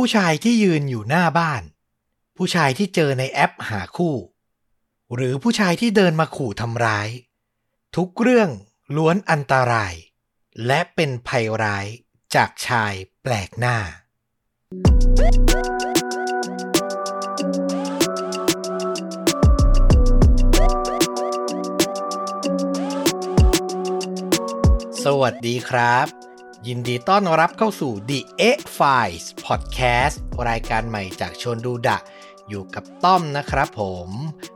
ผู้ชายที่ยืนอยู่หน้าบ้าน ผู้ชายที่เจอในแอปหาคู่ หรือผู้ชายที่เดินมาขู่ทำร้าย ทุกเรื่องล้วนอันตราย และเป็นภัยร้ายจากชายแปลกหน้า สวัสดีครับ ยินดีต้อนรับเข้าสู่ The X Files Podcast รายการใหม่จากชนดูดะ อยู่กับต้อมนะครับผม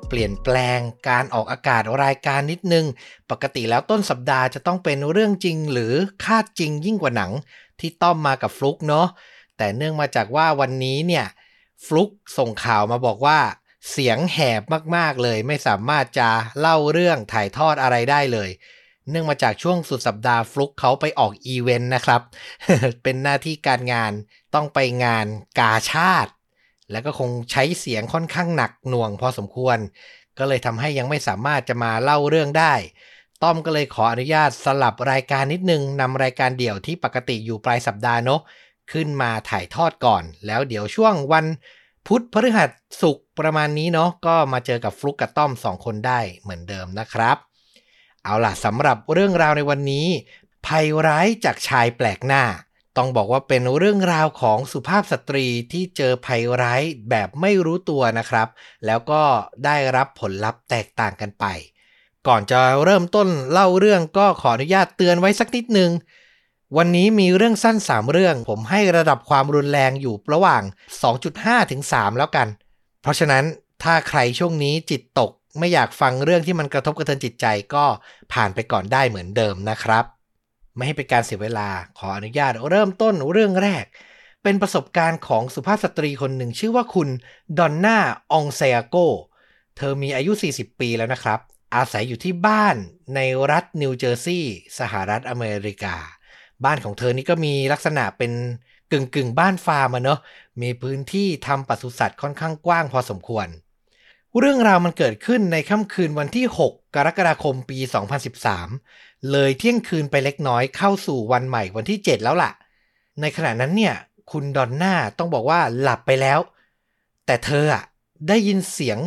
เปลี่ยนแปลงการออกอากาศรายการนิดนึง ปกติแล้วต้นสัปดาห์จะต้องเป็นเรื่องจริงหรือคาดจริงยิ่งกว่าหนัง ที่ต้อมมากับฟลุกเนาะแต่เนื่องมาจากว่าวันนี้เนี่ยฟลุกส่งข่าวมาบอกว่า เสียงแหบมากๆเลย ไม่สามารถจะเล่าเรื่องถ่ายทอดอะไรได้เลย เนื่องมาจากช่วงสุดสัปดาห์ฟลุกเขาไปออกอีเวนต์นะครับ เป็นหน้าที่การงานต้องไปงานกาชาติ แล้วก็คงใช้เสียงค่อนข้างหนักหน่วงพอสมควร ก็เลยทำให้ยังไม่สามารถจะมาเล่าเรื่องได้ ต้อมก็เลยขออนุญาตสลับรายการนิดนึงนำรายการเดี่ยวที่ปกติอยู่ปลายสัปดาห์เนาะขึ้นมาถ่ายทอดก่อน แล้วเดี๋ยวช่วงวันพุธพฤหัสศุกร์ประมาณนี้เนาะก็มาเจอกับฟลุกกับต้อมสองคนได้เหมือนเดิมนะครับ เอาล่ะสำหรับเรื่องราวในวันนี้ ภัยร้ายจากชายแปลกหน้า ต้องบอกว่าเป็นเรื่องราวของสุภาพสตรีที่เจอภัยร้ายแบบไม่รู้ตัวนะครับ แล้วก็ได้รับผลลัพธ์แตกต่างกันไป ก่อนจะเริ่มต้นเล่าเรื่องก็ขออนุญาตเตือนไว้สักนิดนึงวันนี้มีเรื่องสั้น 3 เรื่อง ผมให้ระดับความรุนแรงอยู่ระหว่าง 2.5 ถึง 3 แล้วกัน เพราะฉะนั้นถ้าใครช่วงนี้จิตตก ไม่อยากฟังเรื่องที่มันกระทบกระเทือนจิตใจก็ผ่านไปก่อนได้เหมือนเดิมนะครับ ไม่ให้เป็นการเสียเวลาขออนุญาตเริ่มต้นเรื่องแรก เป็นประสบการณ์ของสุภาพสตรีคนหนึ่งชื่อว่าคุณดอนน่าองเซอาโก เธอมีอายุ 40 ปีแล้วนะครับ อาศัยอยู่ที่บ้านในรัฐนิวเจอร์ซีย์สหรัฐอเมริกา บ้านของเธอนี่ก็มีลักษณะเป็นกึ่งกึ่งบ้านฟาร์มอะเนาะมีพื้นที่ทำปศุสัตว์ค่อนข้างกว้างพอสมควร เรื่องราวมันเกิดขึ้นในค่ำคืนวันที่ 6 กรกฎาคมปี 2013 เลยเที่ยงคืนไปเล็กน้อยเข้าสู่วันใหม่วันที่ 7 แล้วล่ะ ในขณะนั้นเนี่ย คุณดอนน่าต้องบอกว่าหลับไปแล้ว แต่เธออะได้ยินเสียง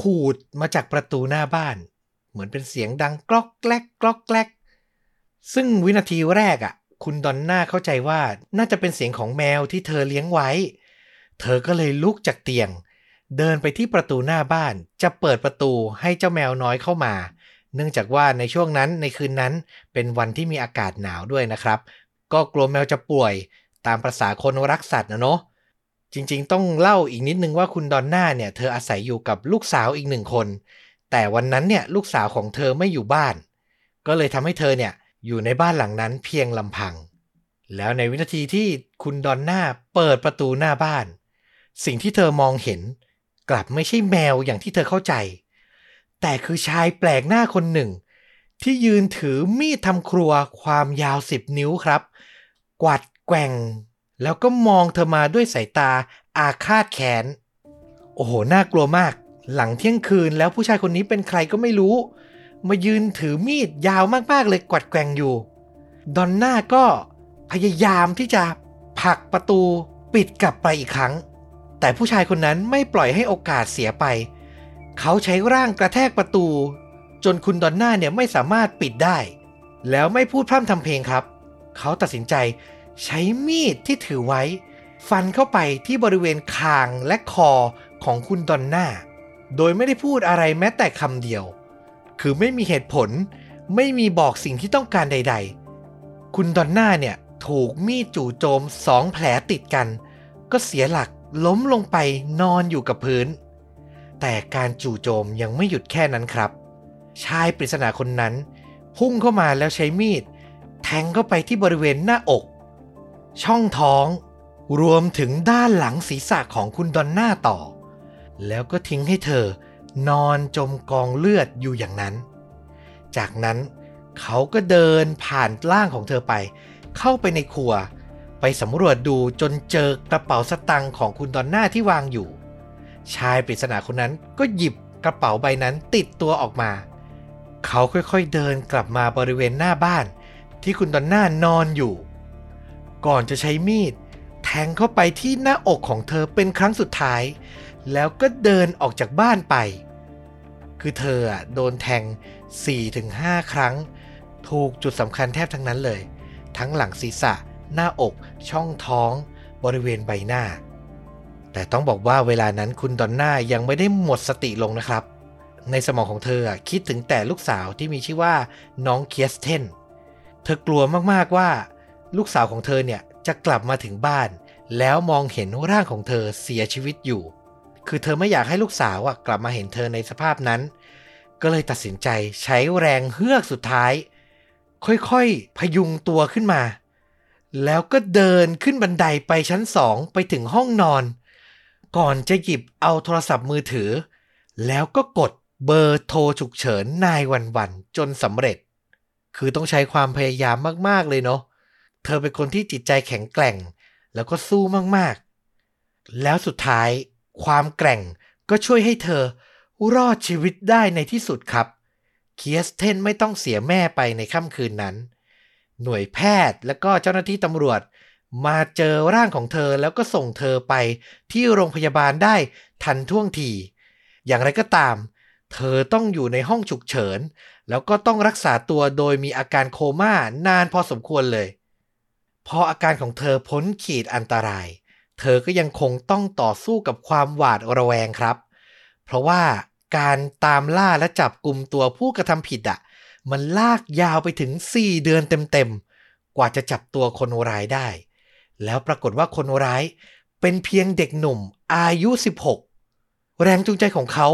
ขูดมาจากประตูหน้าบ้าน เหมือนเป็นเสียงดังกรอกแกลกกรอกแกลกซึ่งวินาทีแรกอะ่ะคุณดอนน่าเข้าใจว่าน่าจะเป็นเสียงของแมวที่เธอเลี้ยงไว้ เธอก็เลยลุกจากเตียง เดินไปที่ประตูหน้าบ้าน จะเปิดประตูให้เจ้าแมวน้อยเข้ามา เนื่องจากว่าในช่วงนั้นในคืนนั้นเป็นวันที่มีอากาศหนาวด้วยนะครับ ก็กลัวแมวจะป่วยตามประษาคนรักสัตว์นะเนาะจริงๆ ต้องเล่าอีกนิดนึงว่าคุณดอนน่าเนี่ย เธออาศัยอยู่กับลูกสาวอีกหนึ่งคน แต่วันนั้นเนี่ยลูกสาวของเธอไม่อยู่บ้าน ก็เลยทำให้เธอเนี่ยอยู่ในบ้านหลังนั้นเพียงลำพัง แล้วในวินาทีที่คุณดอนน่าเปิดประตูหน้าบ้าน สิ่งที่เธอมองเห็น กลับไม่ใช่แมวอย่างที่เธอเข้าใจ แต่คือชายแปลกหน้าคนหนึ่ง ที่ยืนถือมีดทำครัวความยาวสิบนิ้วครับ กวัดแกว่ง แล้วก็มองเธอมาด้วยสายตาอาฆาตแค้นโอ้โห น่ากลัวมาก หลังเที่ยงคืนแล้วผู้ชายคนนี้เป็นใครก็ไม่รู้ มายืนถือมีดยาวมากๆเลยกวัดแกว่งอยู่ ดอนน่าก็พยายามที่จะผลักประตูปิดกลับไปอีกครั้ง แต่ผู้ชายคนนั้นไม่ปล่อยให้โอกาสเสียไป เขาใช้ร่างกระแทกประตู จนคุณดอนน่าเนี่ยไม่สามารถปิดได้ แล้วไม่พูดพร่ำทำเพลงครับ เขาตัดสินใจใช้มีดที่ถือไว้ ฟันเข้าไปที่บริเวณคางและคอของคุณดอนน่า โดยไม่ได้พูดอะไรแม้แต่คำเดียว คือไม่มีเหตุผล ไม่มีบอกสิ่งที่ต้องการใด ๆ คุณดอนน่าเนี่ยถูกมีดจู่โจมสองแผลติดกัน ก็เสียหลัก ล้มลงไปนอนอยู่กับพื้น แต่การจู่โจมยังไม่หยุดแค่นั้นครับ ชายปริศนาคนนั้น พุ่งเข้ามาแล้วใช้มีด แทงเข้าไปที่บริเวณหน้าอก ช่องท้อง รวมถึงด้านหลังศีรษะของคุณดอนน่าต่อ แล้วก็ทิ้งให้เธอนอนจมกองเลือดอยู่อย่างนั้น จากนั้นเขาก็เดินผ่านร่างของเธอไป เข้าไปในครัว ไปสำรวจดูจนเจอกระเป๋าสตังค์ของคุณดอนน่าที่วางอยู่ ชายปริศนาคนนั้นก็หยิบกระเป๋าใบนั้นติดตัวออกมา เขาค่อยๆเดินกลับมาบริเวณหน้าบ้าน ที่คุณดอนน่านอนอยู่ ก่อนจะใช้มีด แทงเข้าไปที่หน้าอกของเธอเป็นครั้งสุดท้าย แล้วก็เดินออกจากบ้านไป คือเธอโดนแทง 4-5 ครั้ง ถูกจุดสำคัญแทบทั้งนั้นเลย ทั้งหลังศีรษะ หน้าอก ช่องท้อง บริเวณใบหน้า แต่ต้องบอกว่าเวลานั้นคุณดอนน่ายังไม่ได้หมดสติลงนะครับ ในสมองของเธอคิดถึงแต่ลูกสาวที่มีชื่อว่าน้องเคียสเทน เธอกลัวมากๆว่า ลูกสาวของเธอเนี่ยจะกลับมาถึงบ้าน แล้วมองเห็นร่างของเธอเสียชีวิตอยู่ คือเธอไม่อยากให้ลูกสาวกลับมาเห็นเธอในสภาพนั้น ก็เลยตัดสินใจใช้แรงเฮือกสุดท้าย ค่อยๆ พยุงตัวขึ้นมา แล้วก็เดินขึ้นบันไดไปชั้นสองไปถึงห้องนอน ก่อนจะหยิบเอาโทรศัพท์มือถือ แล้วก็กดเบอร์โทรฉุกเฉินนายวันวันจนสำเร็จ คือต้องใช้ความพยายามมากๆเลยเนาะเธอเป็นคนที่จิตใจแข็งแกร่ง แล้วก็สู้มากๆ แล้วสุดท้ายความแกร่งก็ช่วยให้เธอรอดชีวิตได้ในที่สุดครับเคียสเทนไม่ต้องเสียแม่ไปในค่ำคืนนั้น หน่วยแพทย์และก็เจ้าหน้าที่ตำรวจ มาเจอร่างของเธอแล้วก็ส่งเธอไปที่โรงพยาบาลได้ทันท่วงที อย่างไรก็ตาม เธอต้องอยู่ในห้องฉุกเฉิน แล้วก็ต้องรักษาตัวโดยมีอาการโคม่านานพอสมควรเลย พออาการของเธอพ้นขีดอันตราย เธอก็ยังคงต้องต่อสู้กับความหวาดระแวงครับ เพราะว่าการตามล่าและจับกลุ่มตัวผู้กระทำผิดอะ มันลากยาวไปถึง 4 เดือนเต็มๆ กว่าจะจับตัวคนร้ายได้ แล้วปรากฏว่าคนร้ายเป็นเพียงเด็กหนุ่มอายุ 16 แรงจูงใจของเขา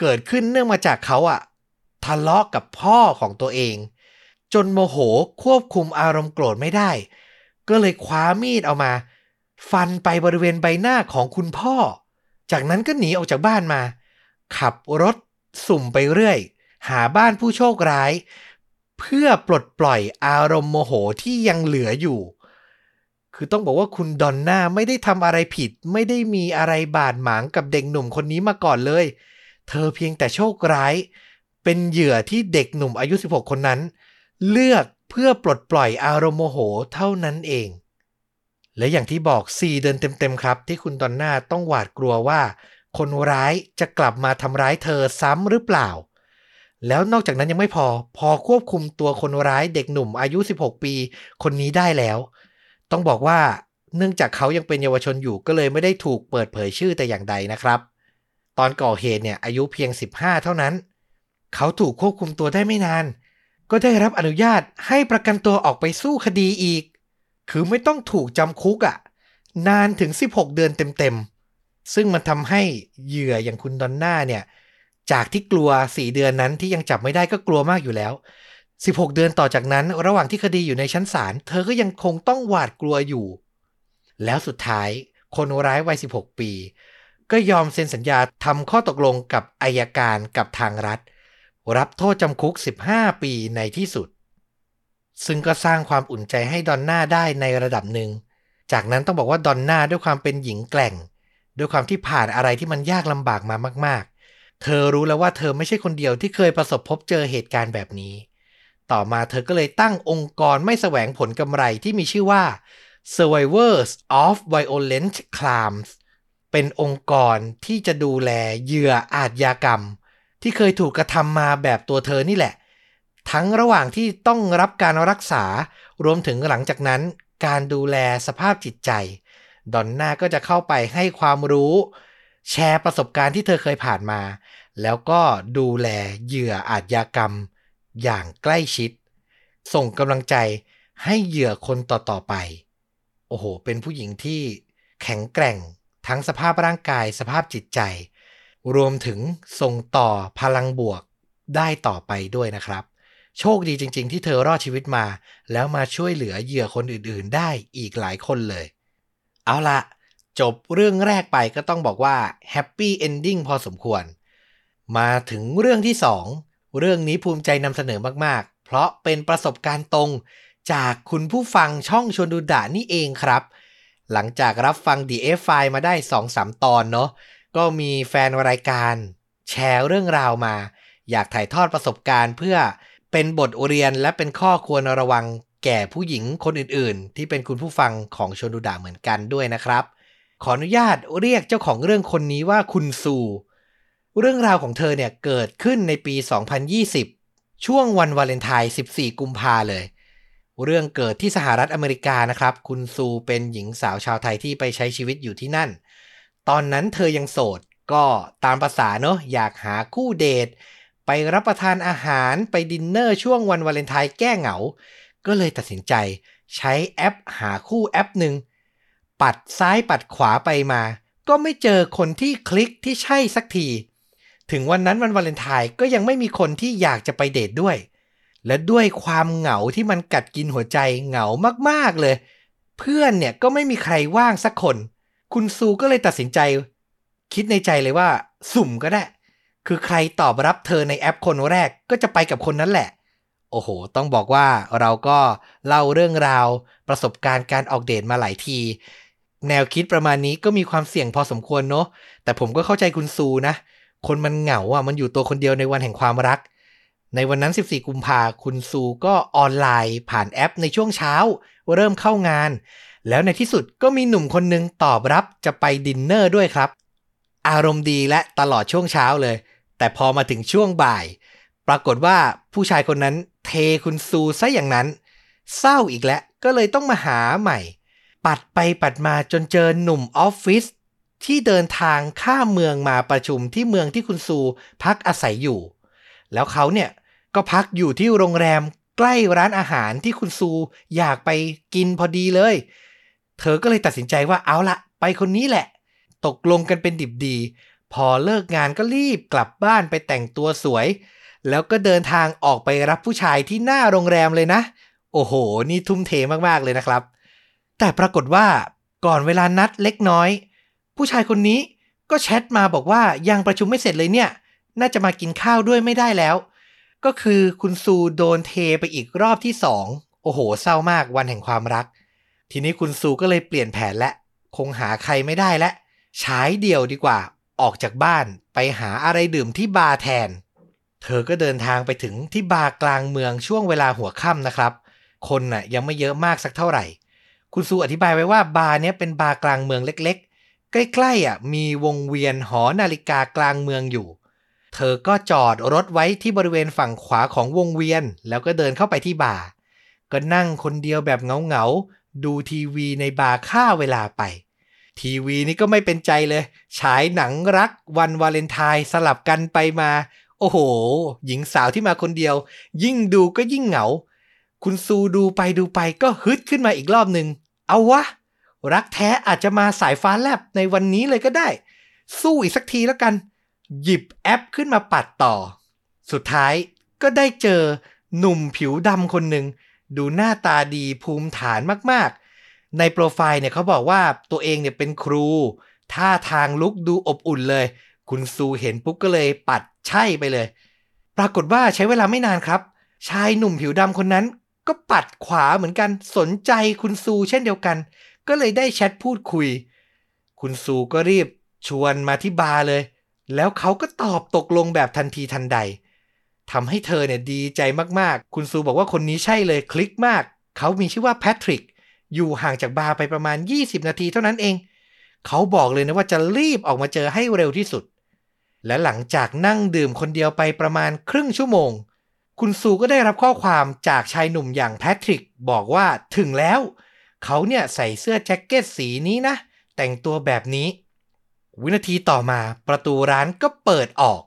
เกิดขึ้นเนื่องมาจากเขาอะทะเลาะกับพ่อของตัวเอง จนโมโหควบคุมอารมณ์โกรธไม่ได้ ก็เลยคว้ามีดเอามา ฟันไปบริเวณใบหน้าของคุณพ่อ จากนั้นก็หนีออกจากบ้านมา ขับรถสุ่มไปเรื่อย หาบ้านผู้โชคร้าย เพื่อปลดปล่อยอารมณ์โมโหที่ยังเหลืออยู่ คือต้องบอกว่าคุณดอนน่าไม่ได้ทำอะไรผิด ไม่ได้มีอะไรบาดหมางกับเด็กหนุ่มคนนี้มาก่อนเลย เธอเพียงแต่โชคร้าย เป็นเหยื่อที่เด็กหนุ่มอายุ 16 คนนั้น เลือกเพื่อปลดปล่อยอารมณ์โมโหเท่านั้นเอง และอย่างที่บอก 4 เดือนเต็มๆครับ ที่คุณดอนน่าต้องหวาดกลัวว่า คนร้ายจะกลับมาทำร้ายเธอซ้ำหรือเปล่า แล้วนอกจากนั้นยังไม่พอ พอควบคุมตัวคนร้ายเด็กหนุ่มอายุ 16 ปี คนนี้ได้แล้ว ต้องบอกว่าเนื่องจากเขายังเป็นเยาวชนอยู่ก็เลยไม่ได้ถูกเปิดเผยชื่อแต่อย่างใดนะครับ ตอนก่อเหตุเนี่ยอายุเพียง 15 เท่านั้น เขาถูกควบคุมตัวได้ไม่นาน ก็ได้รับอนุญาตให้ประกันตัวออกไปสู้คดีอีก คือไม่ต้องถูกจำคุกอะ่ะ นานถึง 16 เดือนเต็มๆ ซึ่งมันทำให้เหยื่ออย่างคุณดอนน่าเนี่ย จากที่กลัว 4 เดือนนั้นที่ยังจับไม่ได้ก็กลัวมากอยู่แล้ว 16 เดือนต่อจากนั้น ระหว่างที่คดีอยู่ในชั้นศาลเธอก็ยังคงต้องหวาดกลัวอยู่ แล้วสุดท้ายคนร้ายวัย 16 ปี ก็ยอมเซ็นสัญญาทำข้อตกลงกับอายการกับทางรัฐ รับโทษจำคุก 15 ปีในที่สุด ซึ่งก็สร้างความอุ่นใจให้ดอนน่าได้ในระดับหนึ่ง จากนั้นต้องบอกว่าดอนน่าด้วยความเป็นหญิงแกร่ง ด้วยความที่ผ่านอะไรที่มันยากลำบากมามากๆ เธอรู้แล้วว่าเธอไม่ใช่คนเดียวที่เคยประสบพบเจอเหตุการณ์แบบนี้ ต่อมาเธอก็เลยตั้งองค์กรไม่แสวงผลกำไรที่มีชื่อว่า Survivors of Violent Crimes เป็นองค์กรที่จะดูแลเหยื่ออาชญากรรม ที่เคยถูกกระทำมาแบบตัวเธอนี่แหละ ทั้งระหว่างที่ต้องรับการรักษารวมถึงหลังจากนั้น การดูแลสภาพจิตใจ ดอนน่าก็จะเข้าไปให้ความรู้ แชร์ประสบการณ์ที่เธอเคยผ่านมา แล้วก็ดูแลเหยื่ออาชญากรรม อย่างใกล้ชิด ส่งกำลังใจให้เหยื่อคนต่อๆไป โอ้โห เป็นผู้หญิงที่แข็งแกร่งทั้งสภาพร่างกายสภาพจิตใจ รวมถึงส่งต่อพลังบวกได้ต่อไปด้วยนะครับ โชคดีจริง ๆ ที่เธอรอดชีวิตมา แล้วมาช่วยเหลือเหยื่อคนอื่น ๆ ได้อีกหลายคนเลย เอาละ จบเรื่องแรกไปก็ต้องบอกว่าแฮปปี้เอนดิ้งพอสมควร มาถึงเรื่องที่ 2 เรื่องนี้ภูมิใจนำเสนอมากๆ เพราะเป็นประสบการณ์ตรง จากคุณผู้ฟังช่องชวนดูดะนี่เองครับ หลังจากรับฟัง The F File มาได้ 2-3 ตอนเนาะก็มีแฟนรายการ แชร์เรื่องราวมา อยากถ่ายทอดประสบการณ์เพื่อเป็นบทเรียนและเป็นข้อควรระวังแก่ผู้หญิงคนอื่นๆ ที่เป็นคุณผู้ฟังของชนดูดาเหมือนกันด้วยนะครับ ขออนุญาตเรียกเจ้าของเรื่องคนนี้ว่าคุณซู เรื่องราวของเธอเนี่ยเกิดขึ้นในปี 2020 ช่วงวันวาเลนไทน์ 14 กุมภาเลย เรื่องเกิดที่สหรัฐอเมริกานะครับ คุณซูเป็นหญิงสาวชาวไทยที่ไปใช้ชีวิตอยู่ที่นั่น ตอนนั้นเธอยังโสดก็ตามภาษาเนาะอยากหาคู่เดท ไปรับประทานอาหารไปดินเนอร์ช่วงวันวาเลนไทน์แก้เหงา ก็เลยตัดสินใจใช้แอปหาคู่แอปหนึ่ง ปัดซ้ายปัดขวาไปมา ก็ไม่เจอคนที่คลิกที่ใช่สักที ถึงวันนั้นวันวาเลนไทน์ก็ยังไม่มีคนที่อยากจะไปเดทด้วย และด้วยความเหงาที่มันกัดกินหัวใจเหงามากๆเลย เพื่อนเนี่ยก็ไม่มีใครว่างสักคน คุณซูก็เลยตัดสินใจ คิดในใจเลยว่า สุ่มก็ได้ คือใครตอบรับเธอในแอปคนแรกก็จะไปกับคนนั้นแหละโอ้โห ต้องบอกว่าเราก็เล่าเรื่องราวประสบการณ์การออกเดทมาหลายที แนวคิดประมาณนี้ก็มีความเสี่ยงพอสมควรเนาะแต่ผมก็เข้าใจคุณซูนะ คนมันเหงาอะมันอยู่ตัวคนเดียวในวันแห่งความรัก ในวันนั้น 14 กุมภาคุณซูก็ออนไลน์ ผ่านแอปในช่วงเช้า เริ่มเข้างาน แล้วในที่สุดก็มีหนุ่มคนหนึ่งตอบรับจะไปดินเนอร์ด้วยครับ อารมณ์ดีและตลอดช่วงเช้าเลย แต่พอมาถึงช่วงบ่าย ปรากฏว่าผู้ชายคนนั้นเทคุณซูซะอย่างนั้น เศร้าอีกแล้วก็เลยต้องมาหาใหม่ ปัดไปปัดมาจนเจอหนุ่มออฟฟิศที่เดินทางข้ามเมืองมาประชุมที่เมืองที่คุณซูพักอาศัยอยู่ แล้วเขาเนี่ยก็พักอยู่ที่โรงแรมใกล้ร้านอาหารที่คุณซูอยากไปกินพอดีเลย เธอก็เลยตัดสินใจว่าเอาละไปคนนี้แหละ ตกลงกันเป็นดิบดี พอเลิกงานก็รีบกลับบ้านไปแต่งตัวสวย แล้วก็เดินทางออกไปรับผู้ชายที่หน้าโรงแรมเลยนะ โอ้โห นี่ทุ่มเทมากๆเลยนะครับ แต่ปรากฏว่าก่อนเวลานัดเล็กน้อย ผู้ชายคนนี้ก็แชทมาบอกว่ายังประชุมไม่เสร็จเลยเนี่ย น่าจะมากินข้าวด้วยไม่ได้แล้ว ก็คือคุณซูโดนเทไปอีกรอบที่สองโอ้โห เศร้ามากวันแห่งความรัก ทีนี้คุณซูก็เลยเปลี่ยนแผนและ คงหาใครไม่ได้และฉายเดี่ยวดีกว่า ออกจากบ้านไปหาอะไรดื่มที่บาร์แทน เธอก็เดินทางไปถึงที่บาร์กลางเมืองช่วงเวลาหัวค่ำนะครับ คนน่ะยังไม่เยอะมากสักเท่าไหร่ คุณซูอธิบายไว้ว่าบาร์เนี้ยเป็นบาร์กลางเมืองเล็กๆ ใกล้ๆอะมีวงเวียนหอนาฬิกากลางเมืองอยู่ เธอก็จอดรถไว้ที่บริเวณฝั่งขวาของวงเวียน แล้วก็เดินเข้าไปที่บาร์ก็นั่งคนเดียวแบบเหงาๆ ดูทีวีในบาร์ฆ่าเวลาไป ทีวีนี่ก็ไม่เป็นใจเลย ฉายหนังรักวันวาเลนไทน์สลับกันไปมา โอ้โห หญิงสาวที่มาคนเดียว ยิ่งดูก็ยิ่งเหงา คุณซูดูไปดูไปก็ฮึดขึ้นมาอีกรอบหนึ่ง เอาวะ รักแท้อาจจะมาสายฟ้าแลบในวันนี้เลยก็ได้ สู้อีกสักทีแล้วกัน หยิบแอปขึ้นมาปัดต่อ สุดท้ายก็ได้เจอหนุ่มผิวดำคนหนึ่ง ดูหน้าตาดีภูมิฐานมากๆ ในโปรไฟล์เนี่ยเขาบอกว่าตัวเองเนี่ยเป็นครู ท่าทางลุกดูอบอุ่นเลย คุณซูเห็นปุ๊บก็เลยปัดใช่ไปเลย ปรากฏว่าใช้เวลาไม่นานครับ ชายหนุ่มผิวดำคนนั้น ก็ปัดขวาเหมือนกันสนใจคุณซูเช่นเดียวกัน ก็เลยได้แชทพูดคุย คุณซูก็รีบชวนมาที่บาร์เลย แล้วเขาก็ตอบตกลงแบบทันทีทันใดทำให้เธอเนี่ยดีใจมากๆ คุณซูบอกว่าคนนี้ใช่เลยคลิกมาก เขามีชื่อว่าแพทริก อยู่ห่างจากบาร์ไปประมาณ 20 นาทีเท่านั้นเอง เขาบอกเลยนะว่าจะรีบออกมาเจอให้เร็วที่สุด และหลังจากนั่งดื่มคนเดียวไปประมาณครึ่งชั่วโมง คุณซูก็ได้รับข้อความจากชายหนุ่มอย่างแพทริกบอกว่าถึงแล้ว เขาเนี่ยใส่เสื้อแจ็คเก็ตสีนี้นะ แต่งตัวแบบนี้ วินาทีต่อมาประตูร้านก็เปิดออก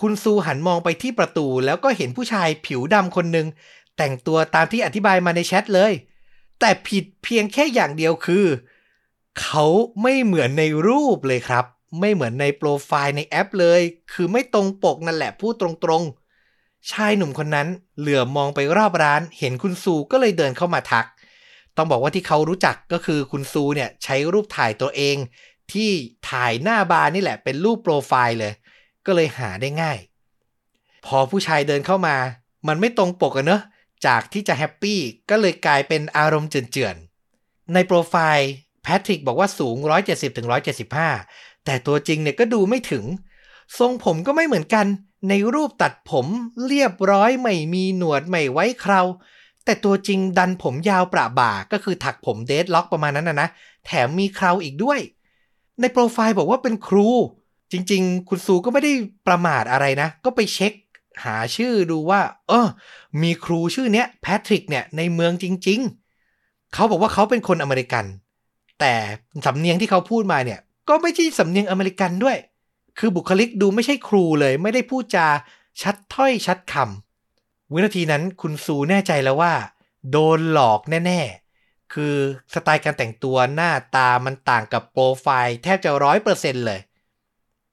คุณซูหันมองไปที่ประตูแล้วก็เห็นผู้ชายผิวดำคนหนึ่งแต่งตัวตามที่อธิบายมาในแชทเลย แต่ผิดเพียงแค่อย่างเดียวคือ เขาไม่เหมือนในรูปเลยครับ ไม่เหมือนในโปรไฟล์ในแอปเลย คือไม่ตรงปกนั่นแหละพูดตรงๆ ชายหนุ่มคนนั้นเหลือบมองไปรอบร้าน เห็นคุณซูก็เลยเดินเข้ามาทัก ต้องบอกว่าที่เขารู้จักก็คือคุณซูเนี่ยใช้รูปถ่ายตัวเอง ที่ถ่ายหน้าบาร์นี่แหละเป็นรูปโปรไฟล์เลย ก็เลยหาได้ง่าย พอผู้ชายเดินเข้ามา มันไม่ตรงปกอะเนอะจากที่จะ happy ก็เลยกลายเป็นอารมณ์เจื่อนๆ ในโปรไฟล์แพทริกบอกว่าสูง 170-175 แต่ตัวจริงเนี่ยก็ดูไม่ถึง ทรงผมก็ไม่เหมือนกัน ในรูปตัดผมเรียบร้อยไม่มีหนวดไม่ไว้เครา แต่ตัวจริงดันผมยาวประบ่าก็คือถักผมเดดล็อกประมาณนั้นนะนะแถมมีเคราอีกด้วย ในโปรไฟล์บอกว่าเป็นครู จริง ๆ คุณซูก็ไม่ได้ประมาทอะไรนะ ก็ไปเช็คหาชื่อดูว่า เออ มีครูชื่อเนี้ยแพทริกเนี่ยในเมืองจริง ๆ เขาบอกว่าเขาเป็นคนอเมริกัน แต่สำเนียงที่เขาพูดมาเนี่ย ก็ไม่ใช่สำเนียงอเมริกันด้วย คือบุคลิกดูไม่ใช่ครูเลย ไม่ได้พูดจาชัดถ้อยชัดคำวินาทีนั้นคุณซูแน่ใจแล้วว่า โดนหลอกแน่ๆ คือสไตล์การแต่งตัวหน้าตามันต่างกับโปรไฟล์แทบจะร้อยเปอร์เซ็นเลย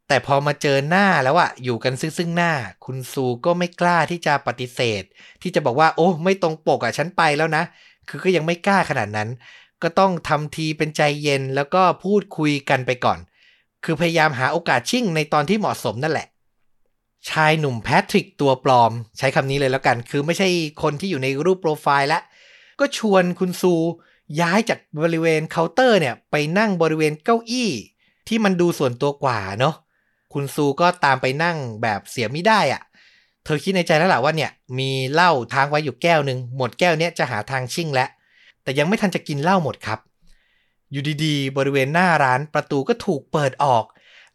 แต่พอมาเจอหน้าแล้วอะอยู่กันซึ่งซึ่งหน้า คุณซูก็ไม่กล้าที่จะปฏิเสธ ที่จะบอกว่า โอ้ ไม่ตรงปกอะฉันไปแล้วนะ คือก็ยังไม่กล้าขนาดนั้น ก็ต้องทำทีเป็นใจเย็นแล้วก็พูดคุยกันไปก่อน คือพยายามหาโอกาสชิ่งในตอนที่เหมาะสมนั่นแหละ ชายหนุ่มแพทริกตัวปลอม ใช้คำนี้เลยแล้วกัน คือไม่ใช่คนที่อยู่ในรูปโปรไฟล์ละ ก็ชวนคุณซูย้ายจากบริเวณเคาน์เตอร์เนี่ยไปนั่งบริเวณเก้าอี้ ที่มันดูส่วนตัวกว่าเนาะคุณซูก็ตามไปนั่งแบบเสียไม่ได้อะ่ะ เธอคิดในใจแล้วแหละว่าเนี่ย มีเหล้าทางไว้อยู่แก้วหนึ่งหมดแก้วเนี้ยจะหาทางชิ่งแล้วแต่ยังไม่ทันจะกินเหล้าหมดครับ อยู่ดีๆ บริเวณหน้าร้านประตูก็ถูกเปิดออก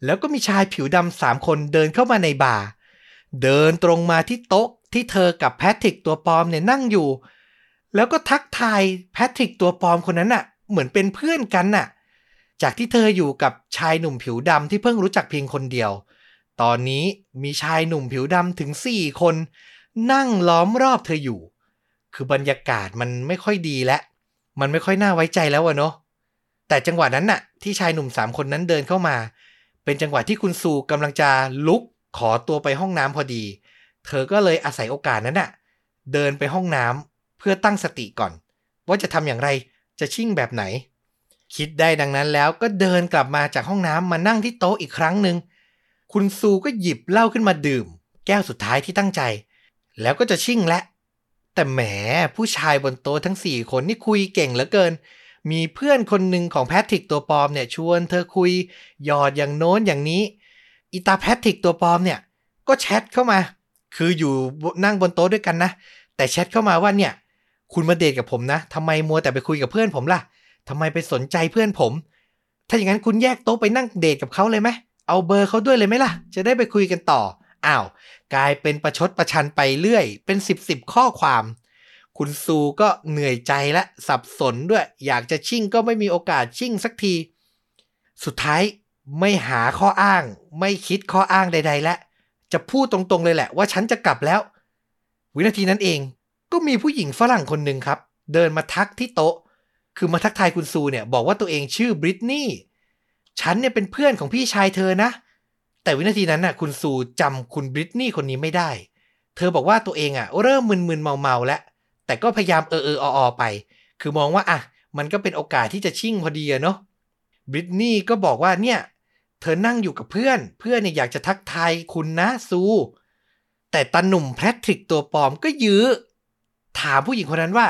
แล้วก็มีชายผิวดำสามคนเดินเข้ามาในบาร์เดินตรงมาที่โต๊ะที่เธอกับแพทริกตัวปลอมเนี่ยนั่งอยู่ แล้วก็ทักทายแพทริกตัวปลอมคนนั้นน่ะ เหมือนเป็นเพื่อนกันน่ะ จากที่เธออยู่กับชายหนุ่มผิวดำที่เพิ่งรู้จักเพียงคนเดียว ตอนนี้มีชายหนุ่มผิวดำถึงสี่คน นั่งล้อมรอบเธออยู่ คือบรรยากาศมันไม่ค่อยดีและ มันไม่ค่อยน่าไว้ใจแล้วอะเนาะ แต่จังหวะนั้นน่ะ ที่ชายหนุ่มสามคนนั้นเดินเข้ามา เป็นจังหวะที่คุณซูกำลังจะลุกขอตัวไปห้องน้ำพอดี เธอก็เลยอาศัยโอกาสนั้นน่ะ เดินไปห้องน้ำเพื่อตั้งสติก่อน ว่าจะทำอย่างไรจะชิ่งแบบไหน คิดได้ดังนั้นแล้วก็เดินกลับมาจากห้องน้ำมานั่งที่โต๊ะอีกครั้งหนึ่งคุณซูก็หยิบเหล้าขึ้นมาดื่ม แก้วสุดท้ายที่ตั้งใจ แล้วก็จะชิ่งและ แต่แหมผู้ชายบนโต๊ะทั้งสี่คนนี่คุยเก่งเหลือเกิน มีเพื่อนคนหนึ่งของแพทริกตัวปลอมเนี่ยชวนเธอคุยหยอดอย่างโน้นอย่างนี้อีตาแพทริกตัวปลอมเนี่ยก็แชทเข้ามา คืออยู่นั่งบนโต๊ะด้วยกันนะ แต่แชทเข้ามาว่าเนี่ยคุณมาเดทกับผมนะทำไมมัวแต่ไปคุยกับเพื่อนผมล่ะทำไมไปสนใจเพื่อนผม ถ้าอย่างนั้นคุณแยกโต๊ะไปนั่งเดทกับเขาเลยไหมเอาเบอร์เขาด้วยเลยไหมล่ะ จะได้ไปคุยกันต่ออ้าวกลายเป็นประชดประชันไปเรื่อย เป็นสิบสิบข้อความ คุณซูก็เหนื่อยใจและสับสนด้วย อยากจะชิ่งก็ไม่มีโอกาสชิ่งสักที สุดท้ายไม่หาข้ออ้าง ไม่คิดข้ออ้างใด ๆ และ จะพูดตรงๆเลยแหละว่าฉันจะกลับแล้ว วินาทีนั้นเองก็มีผู้หญิงฝรั่งคนหนึ่งครับ เดินมาทักที่โต๊ะ คือมาทักทายคุณซูเนี่ย บอกว่าตัวเองชื่อบริตนี่ฉันเนี่ยเป็นเพื่อนของพี่ชายเธอนะ แต่วินาทีนั้นน่ะ คุณซูจำคุณบริตนี่คนนี้ไม่ได้ เธอบอกว่าตัวเองอะ เริ่มมึนๆเมาๆแล้ว แต่ก็พยายามเออเออออไป คือมองว่าอะมันก็เป็นโอกาสที่จะชิ่งพอดีอะเนาะบริตนี่ก็บอกว่าเนี่ยเธอนั่งอยู่กับเพื่อน เพื่อนเนี่ยอยากจะทักทายคุณนะซู แต่ตาหนุ่มแพทริกตัวปลอมก็ยื้อ ถามผู้หญิงคนนั้นว่า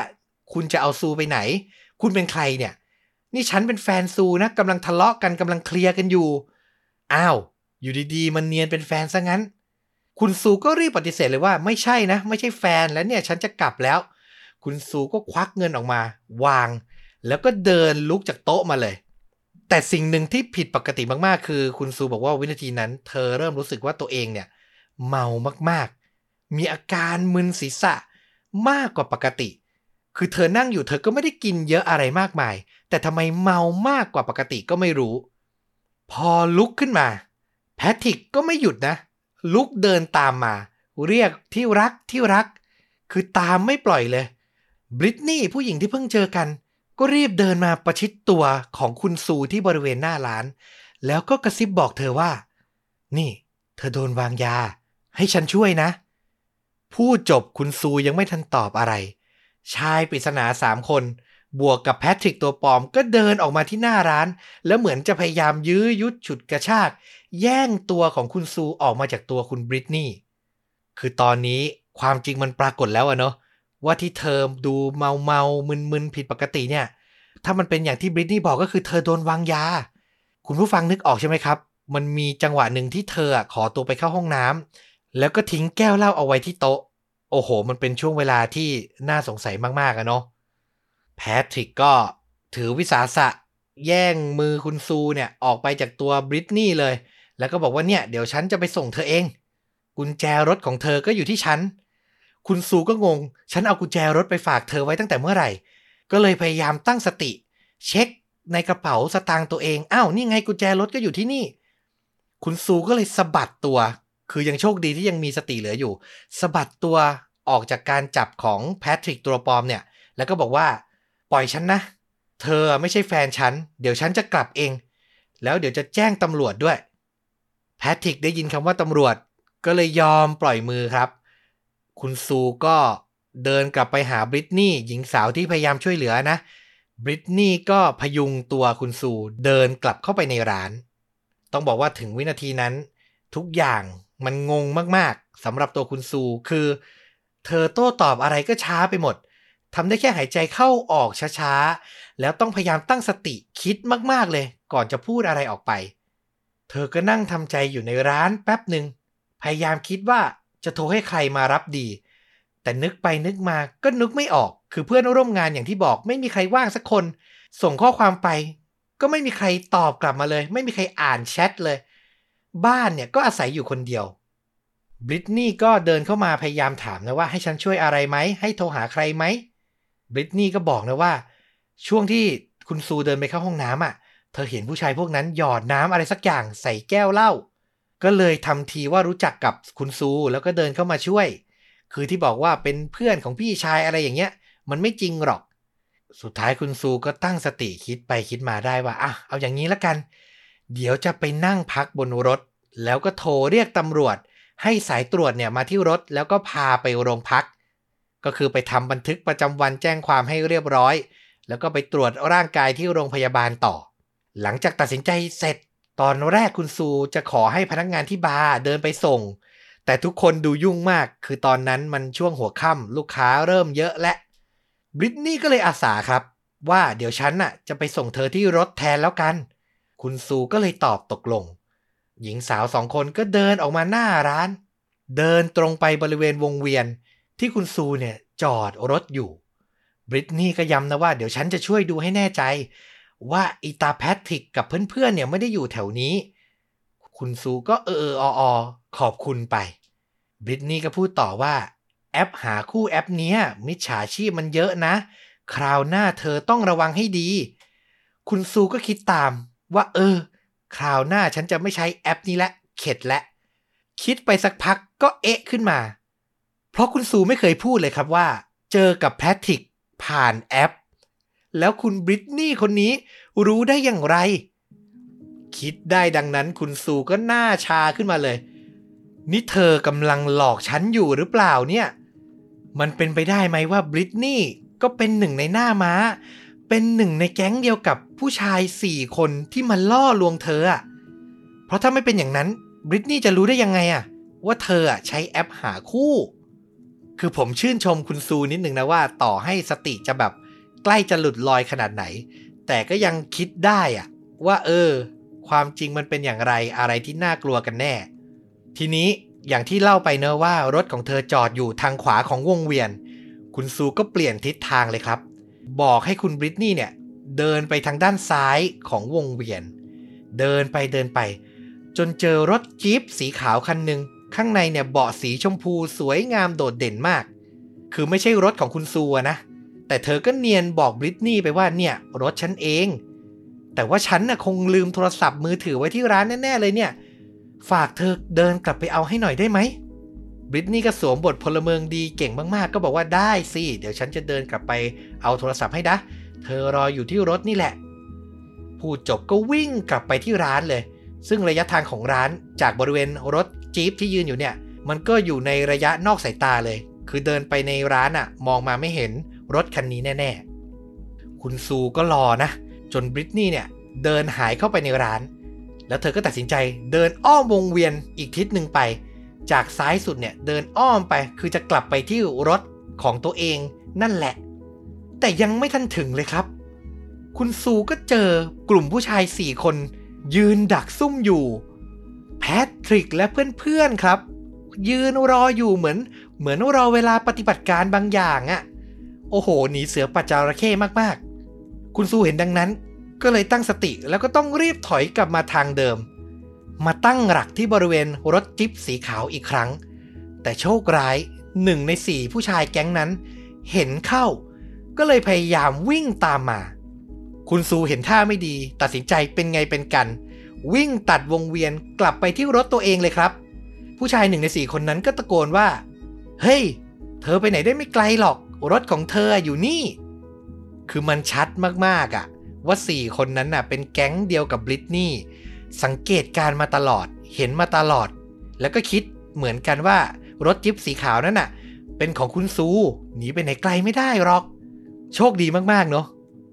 คุณจะเอาซูไปไหน คุณเป็นใครเนี่ย นี่ฉันเป็นแฟนซูนะกำลังทะเลาะกันกำลังเคลียร์กันอยู่ อ้าว อยู่ดีๆ มันเนียนเป็นแฟนซะงั้น คุณซูก็รีบปฏิเสธเลยว่าไม่ใช่นะ ไม่ใช่แฟนแล้วเนี่ย ฉันจะกลับแล้ว คุณซูก็ควักเงินออกมา วาง แล้วก็เดินลุกจากโต๊ะมาเลย แต่สิ่งหนึ่งที่ผิดปกติมากๆ คือ คุณซูบอกว่าวินาทีนั้น เธอเริ่มรู้สึกว่าตัวเองเนี่ย เมามากๆ มีอาการมึนศีรษะมากกว่าปกติ คือเธอนั่งอยู่เธอก็ไม่ได้กินเยอะอะไรมากมาย แต่ทำไมเมามากกว่าปกติก็ไม่รู้ พอลุกขึ้นมา แพทริกก็ไม่หยุดนะ ลุกเดินตามมา เรียกที่รักที่รัก คือตามไม่ปล่อยเลย บริตนี่ผู้หญิงที่เพิ่งเจอกัน ก็รีบเดินมาประชิดตัวของคุณซูที่บริเวณหน้าร้าน แล้วก็กระซิบบอกเธอว่า นี่ เธอโดนวางยา ให้ฉันช่วยนะ พูดจบคุณซูยังไม่ทันตอบอะไร ชายปริศนาสามคน บวกกับแพทริกตัวปลอมก็เดินออกมาที่หน้าร้าน แล้วเหมือนจะพยายามยื้อยุดฉุดกระชาก แย่งตัวของคุณซูออกมาจากตัวคุณบริตนี่คือตอนนี้ความจริงมันปรากฏแล้วอะเนาะ ว่าที่เธอดูเมาเมามึนมึนผิดปกติเนี่ย ถ้ามันเป็นอย่างที่บริตนี่บอกก็คือเธอโดนวางยา คุณผู้ฟังนึกออกใช่ไหมครับ มันมีจังหวะหนึ่งที่เธอขอตัวไปเข้าห้องน้ำแล้วก็ทิ้งแก้วเหล้าเอาไว้ที่โต๊ะ โอ้โห มันเป็นช่วงเวลาที่น่าสงสัยมากๆอะเนาะแพทริกก็ถือวิสาสะแย่งมือคุณซูเนี่ยออกไปจากตัวบริตนี่เลย แล้วก็บอกว่าเนี่ยเดี๋ยวฉันจะไปส่งเธอเอง กุญแจรถของเธอก็อยู่ที่ฉัน คุณซูก็งง ฉันเอากุญแจรถไปฝากเธอไว้ตั้งแต่เมื่อไหร่ ก็เลยพยายามตั้งสติ เช็คในกระเป๋าสตางค์ตัวเอง อ้าว นี่ไงกุญแจรถก็อยู่ที่นี่ คุณซูก็เลยสะบัดตัว คือยังโชคดีที่ยังมีสติเหลืออยู่สะบัดตัวออกจากการจับของแพทริกตัวปลอมเนี่ย แล้วก็บอกว่า ปล่อยฉันนะ เธอไม่ใช่แฟนฉัน เดี๋ยวฉันจะกลับเอง แล้วเดี๋ยวจะแจ้งตำรวจด้วย แพทริกได้ยินคำว่าตำรวจ ก็เลยยอมปล่อยมือครับ คุณซูก็เดินกลับไปหาบริตนี่หญิงสาวที่พยายามช่วยเหลือนะ บริตนี่ก็พยุงตัวคุณซูเดินกลับเข้าไปในร้าน ต้องบอกว่าถึงวินาทีนั้น ทุกอย่างมันงงมากๆสำหรับตัวคุณซูคือ เธอโต้ตอบอะไรก็ช้าไปหมดทำได้แค่หายใจเข้าออกช้าๆ แล้วต้องพยายามตั้งสติคิดมากๆเลย ก่อนจะพูดอะไรออกไป เธอก็นั่งทำใจอยู่ในร้านแป๊บหนึ่งพยายามคิดว่า จะโทรให้ใครมารับดี แต่นึกไปนึกมาก็นึกไม่ออก คือเพื่อนร่วมงานอย่างที่บอก ไม่มีใครว่างสักคน ส่งข้อความไป ก็ไม่มีใครตอบกลับมาเลย ไม่มีใครอ่านแชทเลย บ้านเนี่ยก็อาศัยอยู่คนเดียวบริตนี่ก็เดินเข้ามาพยายามถามนะว่าให้ฉันช่วยอะไรไหม ให้โทรหาใครไหมบริตนี่ก็บอกนะว่า ช่วงที่คุณซูเดินไปเข้าห้องน้ำอะ เธอเห็นผู้ชายพวกนั้นหยอดน้ำอะไรสักอย่างใส่แก้วเหล้า ก็เลยทำทีว่ารู้จักกับคุณซู แล้วก็เดินเข้ามาช่วย คือที่บอกว่าเป็นเพื่อนของพี่ชายอะไรอย่างเงี้ย มันไม่จริงหรอก สุดท้ายคุณซูก็ตั้งสติคิดไปคิดมาได้ว่าอะเอาอย่างนี้ละกัน เดี๋ยวจะไปนั่งพักบนรถ แล้วก็โทรเรียกตำรวจ ให้สายตรวจเนี่ยมาที่รถแล้วก็พาไปโรงพัก ก็คือไปทำบันทึกประจำวันแจ้งความให้เรียบร้อย แล้วก็ไปตรวจร่างกายที่โรงพยาบาลต่อ หลังจากตัดสินใจเสร็จ ตอนแรกคุณซูจะขอให้พนักงานที่บาร์เดินไปส่ง แต่ทุกคนดูยุ่งมาก คือตอนนั้นมันช่วงหัวค่ำลูกค้าเริ่มเยอะและบริตนี่ก็เลยอาสาครับ ว่าเดี๋ยวฉันน่ะจะไปส่งเธอที่รถแทนแล้วกัน คุณซูก็เลยตอบตกลง หญิงสาวสองคนก็เดินออกมาหน้าร้าน เดินตรงไปบริเวณวงเวียนที่คุณซูเนี่ยจอดรถอยู่บริตนี่ก็ย้ำนะว่าเดี๋ยวฉันจะช่วยดูให้แน่ใจ ว่าอีตาแพทริกกับเพื่อนๆเนี่ยไม่ได้อยู่แถวนี้ คุณซูก็เอออออขอบคุณไปบริตนี่ก็พูดต่อว่า แอปหาคู่แอปเนี้ย มิจฉาชีพมันเยอะนะ คราวหน้าเธอต้องระวังให้ดี คุณซูก็คิดตามว่า เออ คราวหน้าฉันจะไม่ใช้แอปนี้ละ เข็ดและ คิดไปสักพักก็เอะขึ้นมา เพราะคุณซูไม่เคยพูดเลยครับว่า เจอกับแพทริกผ่านแอป แล้วคุณบริตนี่คนนี้รู้ได้อย่างไร คิดได้ดังนั้นคุณซูก็หน้าชาขึ้นมาเลย นี่เธอกำลังหลอกฉันอยู่หรือเปล่าเนี่ย มันเป็นไปได้ไหมว่าบริตนี่ก็เป็นหนึ่งในหน้าม้า เป็นหนึ่งในแก๊งเดียวกับผู้ชายสี่คนที่มาล่อลวงเธออะเพราะถ้าไม่เป็นอย่างนั้นบริตนี่จะรู้ได้ยังไงอะว่าเธออะใช้แอปหาคู่ คือผมชื่นชมคุณซูนิดหนึ่งนะว่า ต่อให้สติจะแบบ ใกล้จะหลุดลอยขนาดไหน แต่ก็ยังคิดได้อะว่าเออ ความจริงมันเป็นอย่างไรอะไรที่น่ากลัวกันแน่ ทีนี้อย่างที่เล่าไปเนอะว่ารถของเธอจอดอยู่ทางขวาของวงเวียน คุณซูก็เปลี่ยนทิศทางเลยครับ บอกให้คุณบริตนี่เนี่ยเดินไปทางด้านซ้ายของวงเวียน เดินไปเดินไป จนเจอรถจี๊ปสีขาวคันหนึ่งข้างในเนี่ยเบาะสีชมพูสวยงามโดดเด่นมาก คือไม่ใช่รถของคุณซูนะ แต่เธอก็เนียนบอกบริตนี่ไปว่าเนี่ยรถฉันเอง แต่ว่าฉันน่ะคงลืมโทรศัพท์มือถือไว้ที่ร้านแน่ๆเลยเนี่ย ฝากเธอเดินกลับไปเอาให้หน่อยได้ไหมบริตนี่ก็สวมบทพลเมืองดีเก่งมากๆ ก็บอกว่าได้สิ เดี๋ยวฉันจะเดินกลับไปเอาโทรศัพท์ให้นะ เธอรออยู่ที่รถนี่แหละ พูดจบก็วิ่งกลับไปที่ร้านเลย ซึ่งระยะทางของร้านจากบริเวณรถจี๊ปที่ยืนอยู่เนี่ย มันก็อยู่ในระยะนอกสายตาเลย คือเดินไปในร้านอะมองมาไม่เห็น รถคันนี้แน่ ๆ คุณซูก็รอนะ จนบริตนี่เนี่ยเดินหายเข้าไปในร้าน แล้วเธอก็ตัดสินใจเดินอ้อมวงเวียนอีกทิศหนึ่งไป จากซ้ายสุดเนี่ยเดินอ้อมไปคือจะกลับไปที่รถของตัวเองนั่นแหละ แต่ยังไม่ทันถึงเลยครับ คุณซูก็เจอกลุ่มผู้ชายสี่คน ยืนดักซุ่มอยู่ แพทริกและเพื่อนๆครับ ยืนรออยู่เหมือน เหมือนรอเวลาปฏิบัติการบางอย่างอะ่ะ โอ้โห หนีเสือปัจจาระเข้มากๆ คุณซูเห็นดังนั้น ก็เลยตั้งสติแล้วก็ต้องรีบถอยกลับมาทางเดิม มาตั้งหลักที่บริเวณรถจิ๊บสีขาวอีกครั้ง แต่โชคร้ายหนึ่งในสี่ผู้ชายแก๊งนั้น เห็นเข้า ก็เลยพยายามวิ่งตามมา คุณซูเห็นท่าไม่ดี ตัดสินใจเป็นไงเป็นกัน วิ่งตัดวงเวียนกลับไปที่รถตัวเองเลยครับ ผู้ชายหนึ่งในสี่คนนั้นก็ตะโกนว่า เฮ้ย เธอไปไหนได้ไม่ไกลหรอก รถของเธออยู่นี่ คือมันชัดมากๆอะว่าสี่คนนั้นน่ะเป็นแก๊งเดียวกับบริตนี่ สังเกตการมาตลอด เห็นมาตลอด แล้วก็คิดเหมือนกันว่ารถจิ๊บสีขาวนั่นน่ะ เป็นของคุณซูหนีไปไหนไกลไม่ได้หรอก โชคดีมากๆเนาะ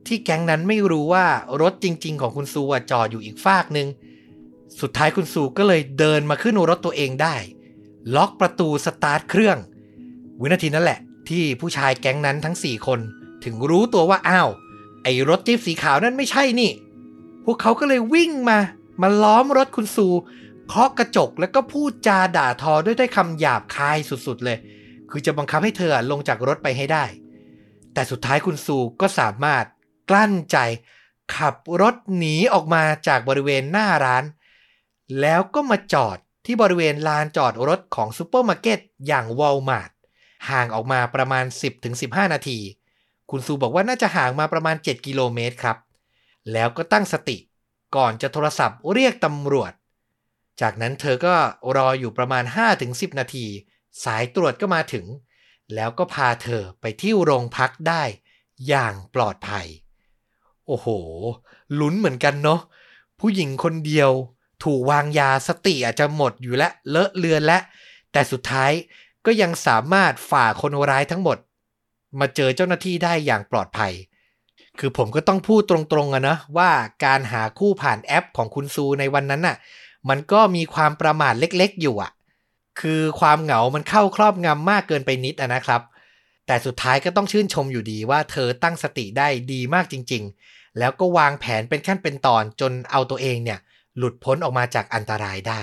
ที่แก๊งนั้นไม่รู้ว่ารถจริง ๆ ของคุณซูอะจอดอยู่อีกฟากหนึ่งสุดท้ายคุณซูก็เลยเดินมาขึ้นรถตัวเองได้ ล็อกประตูสตาร์ทเครื่อง วินาทีนั้นแหละ ที่ผู้ชายแก๊งนั้นทั้ง 4 คน ถึงรู้ตัวว่าอ้าวไอ้รถจี๊ปสีขาวนั่นไม่ใช่นี่ พวกเขาก็เลยวิ่งมา มาล้อมรถคุณซูเคาะกระจกแล้วก็พูดจาด่าทอด้วยด้วยคำหยาบคายสุดๆเลย คือจะบังคับให้เธอลงจากรถไปให้ได้ แต่สุดท้ายคุณซูก็สามารถกลั้นใจ ขับรถหนีออกมาจากบริเวณหน้าร้าน แล้วก็มาจอดที่บริเวณลานจอดรถของซูเปอร์มาร์เก็ตอย่างวอลมาร์ท ห่างออกมาประมาณ 10-15 นาที คุณซูบอกว่าน่าจะห่างมาประมาณ 7 กิโลเมตรครับ แล้วก็ตั้งสติก่อนจะโทรศัพท์เรียกตำรวจ จากนั้นเธอก็รออยู่ประมาณ 5-10 นาที สายตรวจก็มาถึง แล้วก็พาเธอไปที่โรงพักได้อย่างปลอดภัย โอ้โห ลุ้นเหมือนกันเนาะ ผู้หญิงคนเดียวถูกวางยาสติอาจจะหมดอยู่และเลอะเลือนและ แต่สุดท้าย ก็ยังสามารถฝ่าคนร้ายทั้งหมด มาเจอเจ้าหน้าที่ได้อย่างปลอดภัย คือผมก็ต้องพูดตรงๆอะนะว่าการหาคู่ผ่านแอปของคุณซูในวันนั้นน่ะ มันก็มีความประมาทเล็กๆอยู่อะคือความเหงามันเข้าครอบงำมากเกินไปนิดอะนะครับ แต่สุดท้ายก็ต้องชื่นชมอยู่ดีว่าเธอตั้งสติได้ดีมากจริง ๆ แล้วก็วางแผนเป็นขั้นเป็นตอนจนเอาตัวเองเนี่ย หลุดพ้นออกมาจากอันตรายได้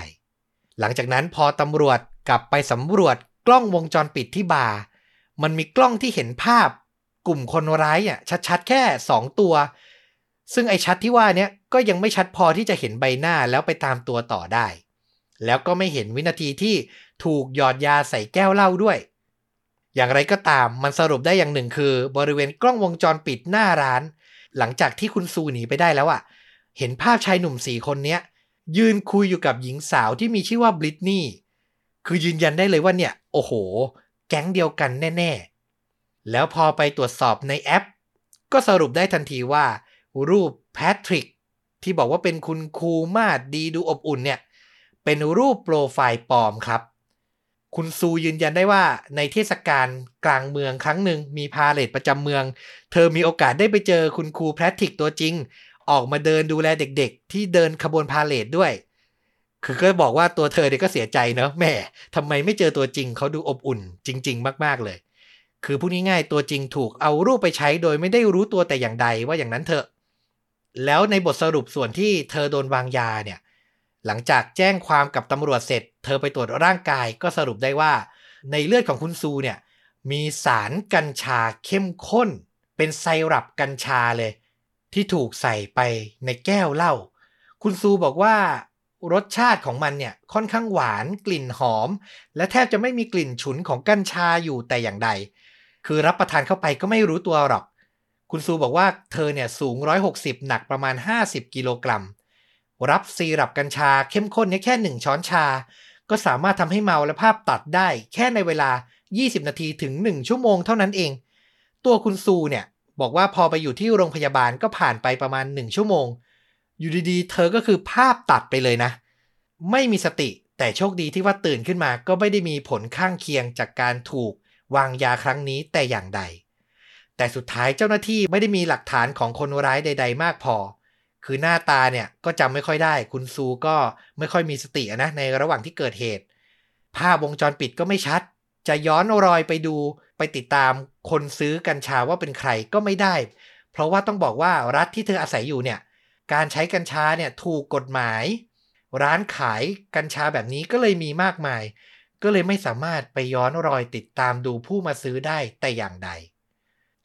หลังจากนั้นพอตำรวจกลับไปสำรวจ กล้องวงจรปิดที่บาร์มันมีกล้องที่เห็นภาพกลุ่มคนร้ายอะชัดๆ แค่ 2 ตัว ซึ่งไอ้ชัดที่ว่าเนี้ยก็ยังไม่ชัดพอที่จะเห็นใบหน้าแล้วไปตามตัวต่อได้ แล้วก็ไม่เห็นวินาทีที่ถูกหยอดยาใส่แก้วเหล้าด้วย อย่างไรก็ตามมันสรุปได้อย่างหนึ่งคือ บริเวณกล้องวงจรปิดหน้าร้าน หลังจากที่คุณซูหนีไปได้แล้วอะ เห็นภาพชายหนุ่มสี่คนนี้ยืนคุยอยู่กับหญิงสาวที่มีชื่อว่าบลิตนี่คือยืนยันได้เลยว่าเนี่ย โอ้โห แก๊งเดียวกันแน่ ๆ แล้วพอไปตรวจสอบในแอป ก็สรุปได้ทันทีว่า รูปแพทริกที่บอกว่าเป็นคุณครูมาดดีดูอบอุ่นเนี่ย เป็นรูปโปรไฟล์ปลอมครับ คุณซูยืนยันได้ว่าในเทศกาลกลางเมืองครั้งหนึ่งมีพาเลทประจำเมือง เธอมีโอกาสได้ไปเจอคุณครูแพทริกตัวจริง ออกมาเดินดูแลเด็กๆ ที่เดินขบวนพาเลทด้วย คือก็บอกว่าตัวเธอเนี่ยก็เสียใจเนาะแม่ทำไมไม่เจอตัวจริงเขาดูอบอุ่น จริง ๆ มาก ๆเลย คือพูดง่ายๆตัวจริงถูกเอารูปไปใช้โดยไม่ได้รู้ตัวแต่อย่างใดว่าอย่างนั้นเถอะแล้วในบทสรุปส่วนที่เธอโดนวางยาเนี่ย หลังจากแจ้งความกับตำรวจเสร็จ เธอไปตรวจร่างกายก็สรุปได้ว่า ในเลือดของคุณซูเนี่ย มีสารกัญชาเข้มข้น เป็นไซรัปกัญชาเลย ที่ถูกใส่ไปในแก้วเหล้าคุณซูบอกว่า รสชาติของมันเนี่ยค่อนข้างหวานกลิ่นหอม และแทบจะไม่มีกลิ่นฉุนของกัญชาอยู่แต่อย่างใด คือรับประทานเข้าไปก็ไม่รู้ตัวหรอก คุณซูบอกว่าเธอเนี่ยสูง 160 หนักประมาณ 50 กิโลกรัม รับซีรับกัญชาเข้มข้นแค่ 1 ช้อนชา ก็สามารถทำให้เมาและภาพตัดได้แค่ในเวลา 20 นาทีถึง 1 ชั่วโมงเท่านั้นเอง ตัวคุณซูเนี่ยบอกว่าพอไปอยู่ที่โรงพยาบาลก็ผ่านไปประมาณหนึ่งชั่วโมง อยู่ดีๆ เธอก็คือภาพตัดไปเลยนะ ไม่มีสติแต่โชคดีที่ว่าตื่นขึ้นมาก็ไม่ได้มีผลข้างเคียงจากการถูกวางยาครั้งนี้แต่อย่างใด แต่สุดท้ายเจ้าหน้าที่ไม่ได้มีหลักฐานของคนร้ายใด ๆ มากพอ คือหน้าตาเนี่ยก็จำไม่ค่อยได้ คุณซูก็ไม่ค่อยมีสตินะในระหว่างที่เกิดเหตุ ภาพวงจรปิดก็ไม่ชัด จะย้อนรอยไปดูไปติดตามคนซื้อกัญชาว่าเป็นใครก็ไม่ได้ เพราะว่าต้องบอกว่ารัฐที่เธออาศัยอยู่เนี่ย การใช้กัญชาเนี่ยถูกกฎหมาย ร้านขายกัญชาแบบนี้ก็เลยมีมากมาย ก็เลยไม่สามารถไปย้อนรอยติดตามดูผู้มาซื้อได้แต่อย่างใด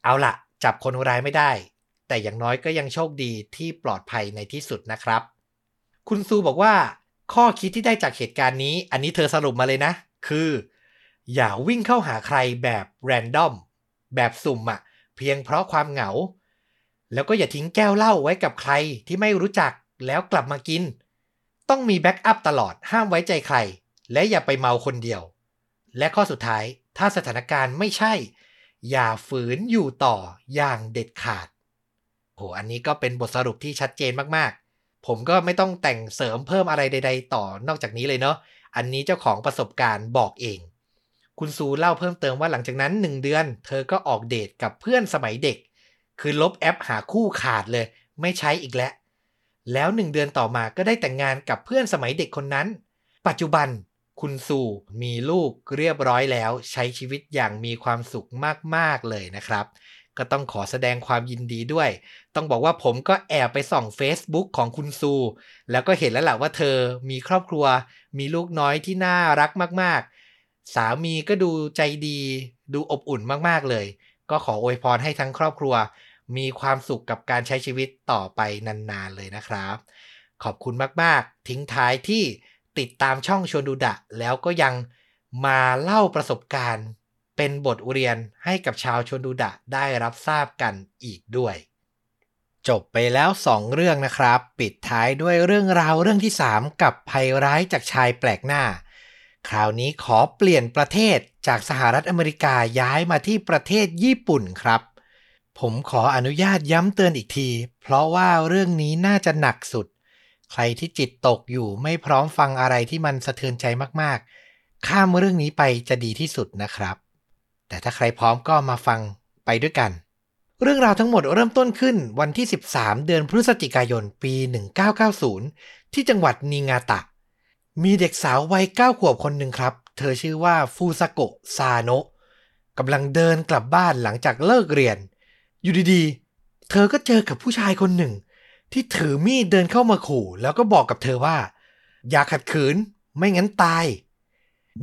เอาละจับคนร้ายไม่ได้ แต่อย่างน้อยก็ยังโชคดีที่ปลอดภัยในที่สุดนะครับ คุณซูบอกว่า ข้อคิดที่ได้จากเหตุการณ์นี้ อันนี้เธอสรุปมาเลยนะ คือ อย่าวิ่งเข้าหาใครแบบแรนดอมแบบสุ่มอะเพียงเพราะความเหงา แล้วก็อย่าทิ้งแก้วเหล้าไว้กับใครที่ไม่รู้จักแล้วกลับมากิน ต้องมีแบ็กอัพตลอดห้ามไว้ใจใคร และอย่าไปเมาคนเดียว และข้อสุดท้ายถ้าสถานการณ์ไม่ใช่ อย่าฝืนอยู่ต่ออย่างเด็ดขาดโหอันนี้ก็เป็นบทสรุปที่ชัดเจนมากๆ ผมก็ไม่ต้องแต่งเสริมเพิ่มอะไรใด ๆ ต่อนอกจากนี้เลยเนาะอันนี้เจ้าของประสบการณ์บอกเอง คุณซูเล่าเพิ่มเติมว่าหลังจากนั้น 1 เดือน เธอก็ออกเดทกับเพื่อนสมัยเด็ก คือลบแอปหาคู่ขาดเลย ไม่ใช้อีกแล้ว แล้วหนึ่งเดือนต่อมาก็ได้แต่งงานกับเพื่อนสมัยเด็กคนนั้น ปัจจุบันคุณซูมีลูกเรียบร้อยแล้ว ใช้ชีวิตอย่างมีความสุขมากๆเลยนะครับ ก็ต้องขอแสดงความยินดีด้วย ต้องบอกว่าผมก็แอบไปส่อง Facebook ของคุณซู แล้วก็เห็นแล้วแหละว่าเธอมีครอบครัว มีลูกน้อยที่น่ารักมาก ๆ สามีก็ดูใจดี ดูอบอุ่นมากๆเลย ก็ขออวยพรให้ทั้งครอบครัว มีความสุขกับการใช้ชีวิตต่อไปนานๆเลยนะครับ ขอบคุณมากๆ ทิ้งท้ายที่ติดตามช่องชวนดูดะ แล้วก็ยังมาเล่าประสบการณ์ เป็นบทเรียนให้กับชาวชวนดูดะได้รับทราบกันอีกด้วย จบไปแล้ว 2 เรื่องนะครับ ปิดท้ายด้วยเรื่องราวเรื่องที่ 3 กับภัยร้ายจากชายแปลกหน้า คราวนี้ขอเปลี่ยนประเทศจากสหรัฐอเมริกาย้ายมาที่ประเทศญี่ปุ่นครับ ผมขออนุญาตย้ำเตือนอีกที เพราะว่าเรื่องนี้น่าจะหนักสุด ใครที่จิตตกอยู่ไม่พร้อมฟังอะไรที่มันสะเทือนใจมากๆ ข้ามเรื่องนี้ไปจะดีที่สุดนะครับ แต่ถ้าใครพร้อมก็มาฟังไปด้วยกัน เรื่องราวทั้งหมดเริ่มต้นขึ้นวันที่ 13 เดือนพฤศจิกายนปี 1990 ที่จังหวัดนิงาตะ มีเด็กสาววัย9ขวบคนหนึ่งครับ เธอชื่อว่าฟูซาโกะซาโนะกำลังเดินกลับบ้านหลังจากเลิกเรียน อยู่ดีๆ เธอก็เจอกับผู้ชายคนหนึ่ง ที่ถือมีดเดินเข้ามาขู่ แล้วก็บอกกับเธอว่า อย่าขัดขืนไม่งั้นตาย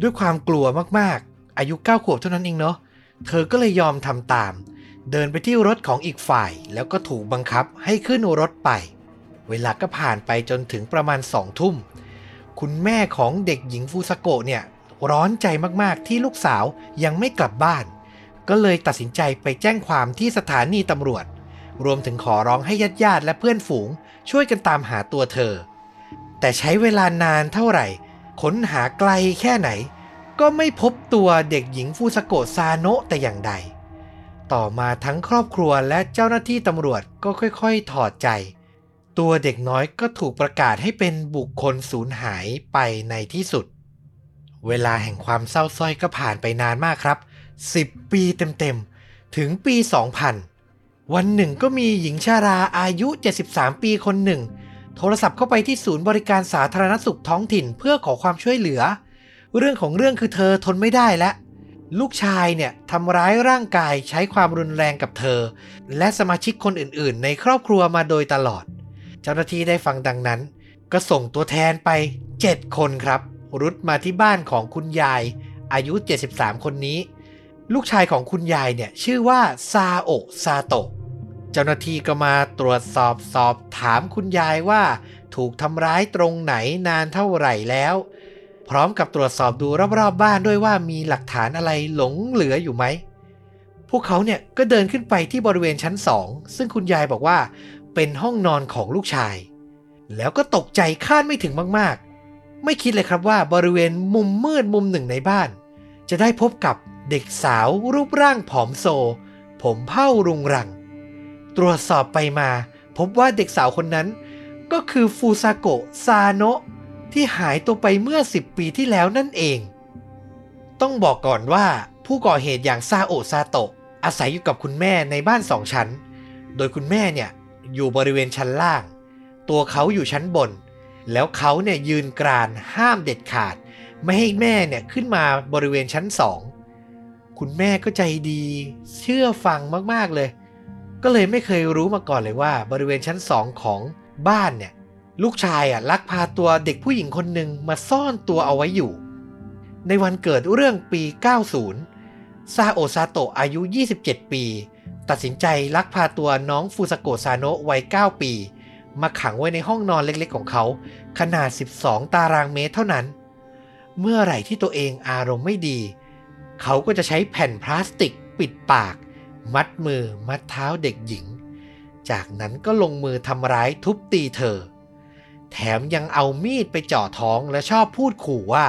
ด้วยความกลัวมากๆ อายุ9ขวบเท่านั้นเองเนาะเธอก็เลยยอมทำตาม เดินไปที่รถของอีกฝ่าย แล้วก็ถูกบังคับให้ขึ้นรถไป เวลาก็ผ่านไปจนถึงประมาณสองทุ่ม คุณแม่ของเด็กหญิงฟูซาโกะเนี่ย ร้อนใจมากๆที่ลูกสาวยังไม่กลับบ้าน ก็เลยตัดสินใจไปแจ้งความที่สถานีตำรวจ รวมถึงขอร้องให้ญาติญาติและเพื่อนฝูง ช่วยกันตามหาตัวเธอ แต่ใช้เวลานานเท่าไหร่ ค้นหาไกลแค่ไหน ก็ไม่พบตัวเด็กหญิงฟูซาโกะซาโนะแต่อย่างใด ต่อมาทั้งครอบครัวและเจ้าหน้าที่ตำรวจก็ค่อยๆ ถอดใจ ตัวเด็กน้อยก็ถูกประกาศให้เป็นบุคคลสูญหายไปในที่สุด เวลาแห่งความเศร้าส้อยก็ผ่านไปนานมากครับ 10 ปีเต็มๆ ถึงปี 2000 วันหนึ่งก็มีหญิงชาราอายุ 73 ปีคนหนึ่ง โทรศัพท์เข้าไปที่ศูนย์บริการสาธารณสุขท้องถิ่นเพื่อขอความช่วยเหลือ เรื่องของเรื่องคือเธอทนไม่ได้แล้วลูกชายเนี่ยทำร้ายร่างกายใช้ความรุนแรงกับเธอ และสมาชิกคนอื่นๆ ในครอบครัวมาโดยตลอด เจ้าหน้าที่ได้ฟังดังนั้น ก็ส่งตัวแทนไป 7 คนครับ รุดมาที่บ้านของคุณยาย อายุ 73 คนนี้ ลูกชายของคุณยายเนี่ยชื่อว่าซาโอซาโตะเจ้าหน้าที่ก็มาตรวจสอบสอบถามคุณยายว่า ถูกทำร้ายตรงไหนนานเท่าไหร่แล้ว พร้อมกับตรวจสอบดูรอบๆบบ้านด้วยว่ามีหลักฐานอะไรหลงเหลืออยู่ไหม พวกเขาเนี่ยก็เดินขึ้นไปที่บริเวณชั้นสองซึ่งคุณยายบอกว่า เป็นห้องนอนของลูกชาย แล้วก็ตกใจคาดไม่ถึงมากๆ ไม่คิดเลยครับว่าบริเวณมุมมืดมุมหนึ่งในบ้าน จะได้พบกับ เด็กสาวรูปร่างผอมโซ ผมเผ้ารุงรัง ตรวจสอบไปมา พบว่าเด็กสาวคนนั้น ก็คือฟูซาโกะซาโนะที่หายตัวไปเมื่อ 10 ปีที่แล้วนั่นเอง ต้องบอกก่อนว่าผู้ก่อเหตุอย่างซาโอะซาโตะอาศัยอยู่กับคุณแม่ในบ้านสองชั้น โดยคุณแม่เนี่ยอยู่บริเวณชั้นล่าง ตัวเขาอยู่ชั้นบน แล้วเขาเนี่ยยืนกรานห้ามเด็ดขาด ไม่ให้แม่เนี่ยขึ้นมาบริเวณชั้นสอง คุณแม่ก็ใจดี เชื่อฟังมากๆเลย ก็เลยไม่เคยรู้มาก่อนเลยว่า บริเวณชั้นสองของบ้านเนี่ย ลูกชายอะลักพาตัวเด็กผู้หญิงคนหนึ่งมาซ่อนตัวเอาไว้อยู่ ในวันเกิดเรื่องปี 90 ซาโอซาโตะอายุ 27 ปี ตัดสินใจลักพาตัวน้องฟูซาโกซาโนะวัย 9 ปี มาขังไว้ในห้องนอนเล็กๆของเขา ขนาด 12 ตารางเมตรเท่านั้น เมื่อไหร่ที่ตัวเองอารมณ์ไม่ดีเเขาก็จะใช้แผ่นพลาสติกปิดปาก มัดมือมัดเท้าเด็กหญิง จากนั้นก็ลงมือทำร้ายทุบตีเธอ แถมยังเอามีดไปเจาะท้องและชอบพูดขู่ว่า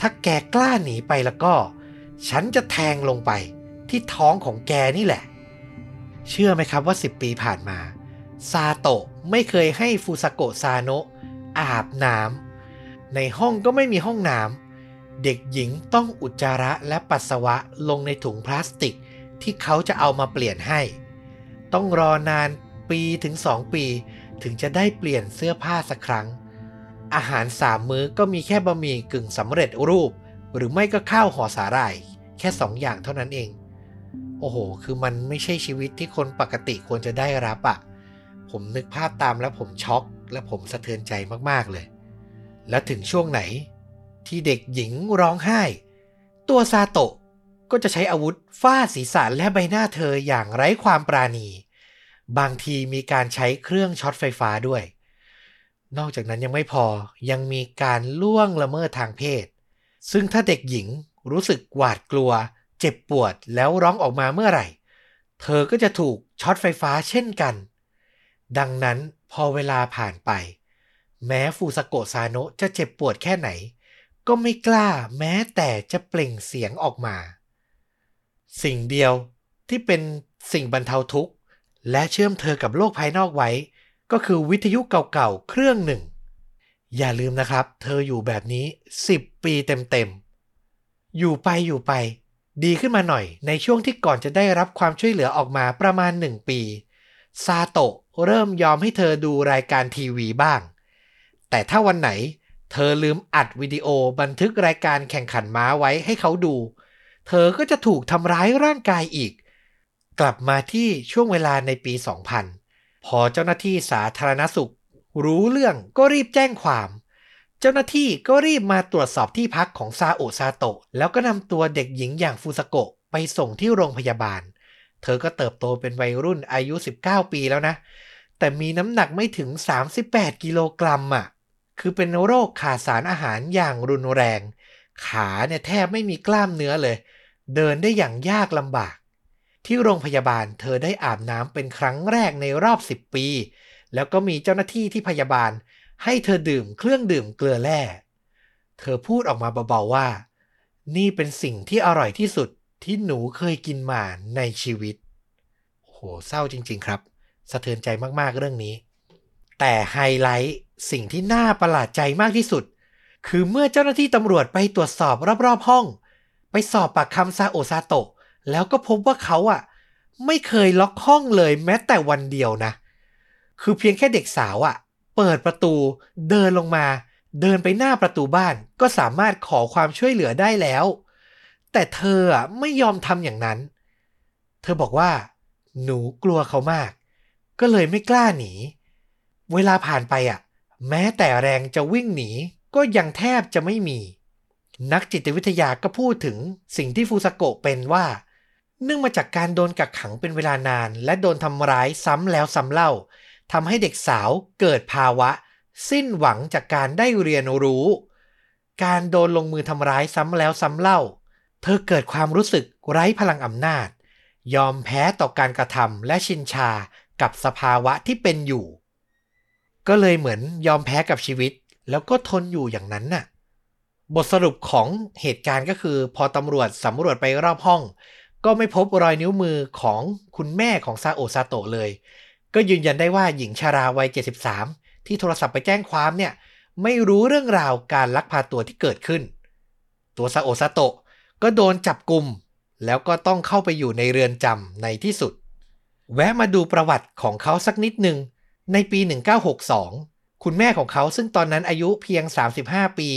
ถ้าแกกล้าหนีไปแล้วก็ ฉันจะแทงลงไปที่ท้องของแกนี่แหละ เชื่อไหมครับว่า 10 ปีผ่านมาซาโตะไม่เคยให้ฟูซาโกะซาโนะอาบน้ำในห้องก็ไม่มีห้องน้ำ เด็กหญิงต้องอุจจาระและปัสสาวะลงในถุงพลาสติก ที่เขาจะเอามาเปลี่ยนให้ ต้องรอนานปีถึงสองปี ถึงจะได้เปลี่ยนเสื้อผ้าสักครั้ง อาหารสามมื้อก็มีแค่บะหมี่กึ่งสำเร็จรูป หรือไม่ก็ข้าวห่อสาหร่าย แค่สองอย่างเท่านั้นเอง โอ้โห คือมันไม่ใช่ชีวิตที่คนปกติควรจะได้รับอะ่ะผมนึกภาพตามแล้วผมช็อกและผมสะเทือนใจมากๆเลย และถึงช่วงไหน ที่เด็กหญิงร้องไห้ ตัวซาโตะก็จะใช้อาวุธฟาดศีรษะและใบหน้าเธออย่างไร้ความปราณี บางทีมีการใช้เครื่องช็อตไฟฟ้าด้วย นอกจากนั้นยังไม่พอยังมีการล่วงละเมิดทางเพศ ซึ่งถ้าเด็กหญิงรู้สึกหวาดกลัว เจ็บปวดแล้วร้องออกมาเมื่อไหร่ เธอก็จะถูกช็อตไฟฟ้าเช่นกัน ดังนั้นพอเวลาผ่านไป แม้ฟูสโกะซาโนะจะเจ็บปวดแค่ไหน ก็ไม่กล้าแม้แต่จะเปล่งเสียงออกมา สิ่งเดียวที่เป็นสิ่งบรรเทาทุกข์และเชื่อมเธอกับโลกภายนอกไว้ ก็คือวิทยุเก่าๆเครื่องหนึ่ง อย่าลืมนะครับ เธออยู่แบบนี้ 10 ปีเต็มๆ อยู่ไปอยู่ไป ดีขึ้นมาหน่อย ในช่วงที่ก่อนจะได้รับความช่วยเหลือออกมาประมาณ 1 ปีซาโตะเริ่มยอมให้เธอดูรายการทีวีบ้าง แต่ถ้าวันไหน เธอลืมอัดวิดีโอบันทึกรายการแข่งขันม้าไว้ให้เขาดู เธอก็จะถูกทำร้ายร่างกายอีก กลับมาที่ช่วงเวลาในปี 2000 พอเจ้าหน้าที่สาธารณสุข รู้เรื่องก็รีบแจ้งความ เจ้าหน้าที่ก็รีบมาตรวจสอบที่พักของซาโอะซาโตะ แล้วก็นำตัวเด็กหญิงอย่างฟูสโกะไปส่งที่โรงพยาบาล เธอก็เติบโตเป็นวัยรุ่นอายุ 19 ปีแล้วนะ แต่มีน้ำหนักไม่ถึง 38 กิโลกรัมอะ คือเป็นโรคขาดสารอาหารอย่างรุนแรง ขาเนี่ยแทบไม่มีกล้ามเนื้อเลย เดินได้อย่างยากลำบาก ที่โรงพยาบาลเธอได้อาบน้ำเป็นครั้งแรกในรอบ 10 ปี แล้วก็มีเจ้าหน้าที่ที่พยาบาล ให้เธอดื่มเครื่องดื่มเกลือแร่ เธอพูดออกมาเบาๆว่า นี่เป็นสิ่งที่อร่อยที่สุดที่หนูเคยกินมาในชีวิต โหเศร้าจริง ๆ ครับ สะเทือนใจมากๆเรื่องนี้ แต่ไฮไลท์ สิ่งที่น่าประหลาดใจมากที่สุด คือเมื่อเจ้าหน้าที่ตำรวจไปตรวจสอบรอบๆห้อง ไปสอบปากคำซาโอซาโตะ แล้วก็พบว่าเขาอะไม่เคยล็อกห้องเลยแม้แต่วันเดียวนะ คือเพียงแค่เด็กสาวอะเปิดประตู เดินลงมา เดินไปหน้าประตูบ้าน ก็สามารถขอความช่วยเหลือได้แล้ว แต่เธออะไม่ยอมทำอย่างนั้น เธอบอกว่า หนูกลัวเขามาก ก็เลยไม่กล้าหนี เวลาผ่านไปอะ แม้แต่แรงจะวิ่งหนีก็ยังแทบจะไม่มี นักจิตวิทยาก็พูดถึงสิ่งที่ฟูซาโกะเป็นว่า เนื่องมาจากการโดนกักขังเป็นเวลานาน และโดนทำร้ายซ้ำแล้วซ้ำเล่าทำให้เด็กสาวเกิดภาวะ สิ้นหวังจากการได้เรียนรู้ การโดนลงมือทำร้ายซ้ำแล้วซ้ำเล่า เธอเกิดความรู้สึกไร้พลังอำนาจ ยอมแพ้ต่อการกระทำและชินชากับสภาวะที่เป็นอยู่ ก็เลยเหมือนยอมแพ้กับชีวิต แล้วก็ทนอยู่อย่างนั้นน่ะ บทสรุปของเหตุการณ์ก็คือ พอตำรวจสำรวจไปรอบห้อง ก็ไม่พบรอยนิ้วมือของคุณแม่ของซาโอซาโตะเลย ก็ยืนยันได้ว่าหญิงชาราวัย 73 ที่โทรศัพท์ไปแจ้งความเนี่ย ไม่รู้เรื่องราวการลักพาตัวที่เกิดขึ้น ตัวซาโอซาโตะก็โดนจับกลุ่มแล้วก็ต้องเข้าไปอยู่ในเรือนจำในที่สุด แวะมาดูประวัติของเขาสักนิดหนึ่ง ในปี 1962 คุณแม่ของเขาซึ่งตอนนั้นอายุเพียง 35 ปี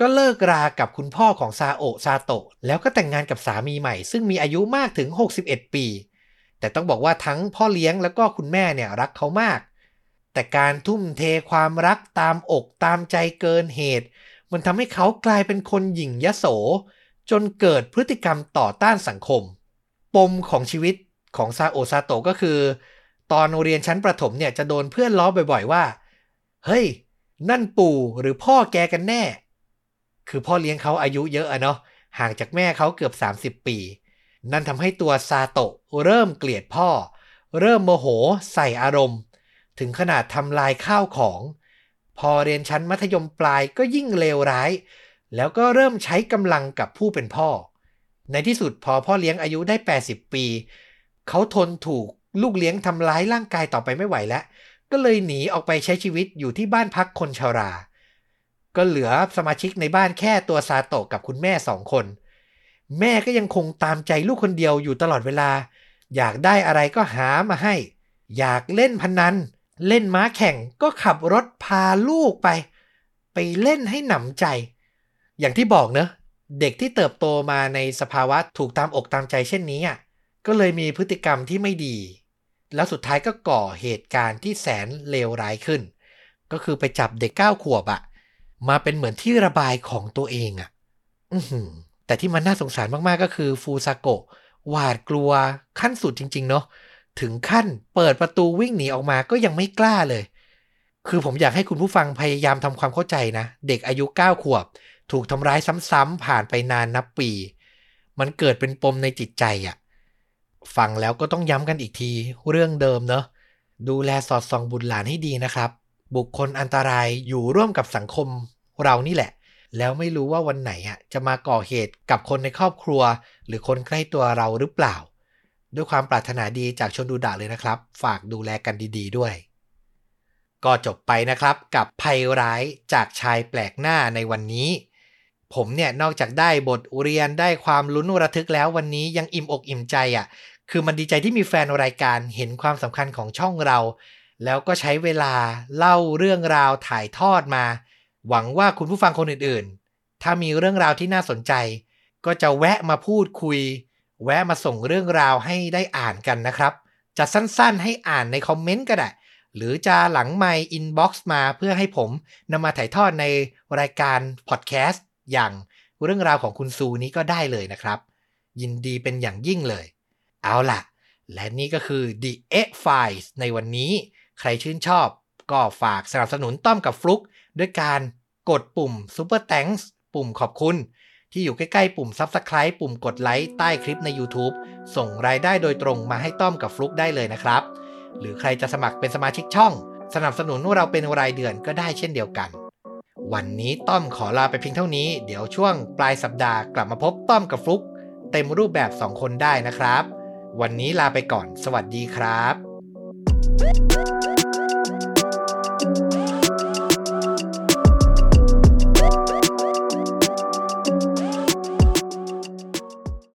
ก็เลิกรากับคุณพ่อของซาโอะซาโตะ แล้วก็แต่งงานกับสามีใหม่ ซึ่งมีอายุมากถึง 61 ปี แต่ต้องบอกว่าทั้งพ่อเลี้ยงแล้วก็คุณแม่เนี่ยรักเขามาก แต่การทุ่มเทความรักตามอกตามใจเกินเหตุ มันทำให้เขากลายเป็นคนหยิ่งยโส จนเกิดพฤติกรรมต่อต้านสังคม ปมของชีวิตของซาโอซาโตะก็คือ ตอนเรียนชั้นประถมเนี่ยจะโดนเพื่อนล้อบ่อยๆว่า เฮ้ย นั่นปู่หรือพ่อแกกันแน่ คือพ่อเลี้ยงเขาอายุเยอะอะเนาะ ห่างจากแม่เขาเกือบ 30 ปี นั่นทำให้ตัวซาโตะเริ่มเกลียดพ่อ เริ่มโมโหใส่อารมณ์ ถึงขนาดทำลายข้าวของ พอเรียนชั้นมัธยมปลายก็ยิ่งเลวร้าย แล้วก็เริ่มใช้กำลังกับผู้เป็นพ่อ ในที่สุดพอพ่อเลี้ยงอายุได้ 80 ปี เขาทนถูก ลูกเลี้ยงทำร้ายร่างกายต่อไปไม่ไหวแล้ว ก็เลยหนีออกไปใช้ชีวิตอยู่ที่บ้านพักคนชรา ก็เหลือสมาชิกในบ้านแค่ตัวซาโตะกับคุณแม่สองคน แม่ก็ยังคงตามใจลูกคนเดียวอยู่ตลอดเวลา อยากได้อะไรก็หามาให้ อยากเล่นพนัน เล่นม้าแข่งก็ขับรถพาลูกไป ไปเล่นให้หนำใจ อย่างที่บอกเนอะเด็กที่เติบโตมาในสภาวะถูกตามอกตามใจเช่นนี้อะก็เลยมีพฤติกรรมที่ไม่ดี แล้วสุดท้ายก็ก่อเหตุการณ์ที่แสนเลวร้ายขึ้น ก็คือไปจับเด็กเก้าขวบอะมาเป็นเหมือนที่ระบายของตัวเองอะอืแต่ที่มันน่าสงสารมากๆก็คือฟูซาโกะหวาดกลัวขั้นสุดจริง ๆ เนาะถึงขั้นเปิดประตูวิ่งหนีออกมาก็ยังไม่กล้าเลย คือผมอยากให้คุณผู้ฟังพยายามทำความเข้าใจนะ เด็กอายุ 9 ขวบ ถูกทำร้ายซ้ำๆผ่านไปนานนับปี มันเกิดเป็นปมในจิตใจอะ ฟังแล้วก็ต้องย้ำกันอีกที เรื่องเดิมเนอะดูแลสอดส่องบุตรหลานให้ดีนะครับ บุคคลอันตรายอยู่ร่วมกับสังคมเรานี่แหละ แล้วไม่รู้ว่าวันไหนอะจะมาก่อเหตุกับคนในครอบครัว หรือคนใกล้ตัวเราหรือเปล่า ด้วยความปรารถนาดีจากชนดูดะเลยนะครับ ฝากดูแลกันดี ๆด้วย ก็จบไปนะครับกับภัยร้ายจากชายแปลกหน้าในวันนี้ผมเนี่ยนอกจากได้บทเรียนได้ความลุ้นระทึกแล้ววันนี้ยังอิ่มอกอิ่มใจอะ คือมันดีใจที่มีแฟนรายการเห็นความสำคัญของช่องเรา แล้วก็ใช้เวลาเล่าเรื่องราวถ่ายทอดมา หวังว่าคุณผู้ฟังคนอื่นๆ ถ้ามีเรื่องราวที่น่าสนใจ ก็จะแวะมาพูดคุย แวะมาส่งเรื่องราวให้ได้อ่านกันนะครับ จะสั้นๆ ให้อ่านในคอมเมนต์ก็ได้ หรือจะหลังไมค์ inbox มาเพื่อให้ผมนำมาถ่ายทอดในรายการพอดแคสต์อย่างเรื่องราวของคุณซูนี้ก็ได้เลยนะครับ ยินดีเป็นอย่างยิ่งเลย เอาล่ะ และนี่ก็คือ The Eh Files ในวันนี้ ใครชื่นชอบก็ฝากสนับสนุนต้อมกับฟลุกด้วยการกดปุ่ม Super Thanks ปุ่มขอบคุณ ที่อยู่ใกล้ๆ ปุ่ม Subscribe ปุ่มกดไลค์ใต้คลิปใน YouTube ส่งรายได้โดยตรงมาให้ต้อมกับฟลุกได้เลยนะครับ หรือใครจะสมัครเป็นสมาชิกช่อง สนับสนุนเราเป็นรายเดือนก็ได้เช่นเดียวกัน วันนี้ต้อมขอลาไปเพียงเท่านี้ เดี๋ยวช่วงปลายสัปดาห์กลับมาพบต้อมกับฟลุกเต็มรูปแบบ 2 คนได้นะครับ วันนี้ลาไปก่อน สวัสดีครับ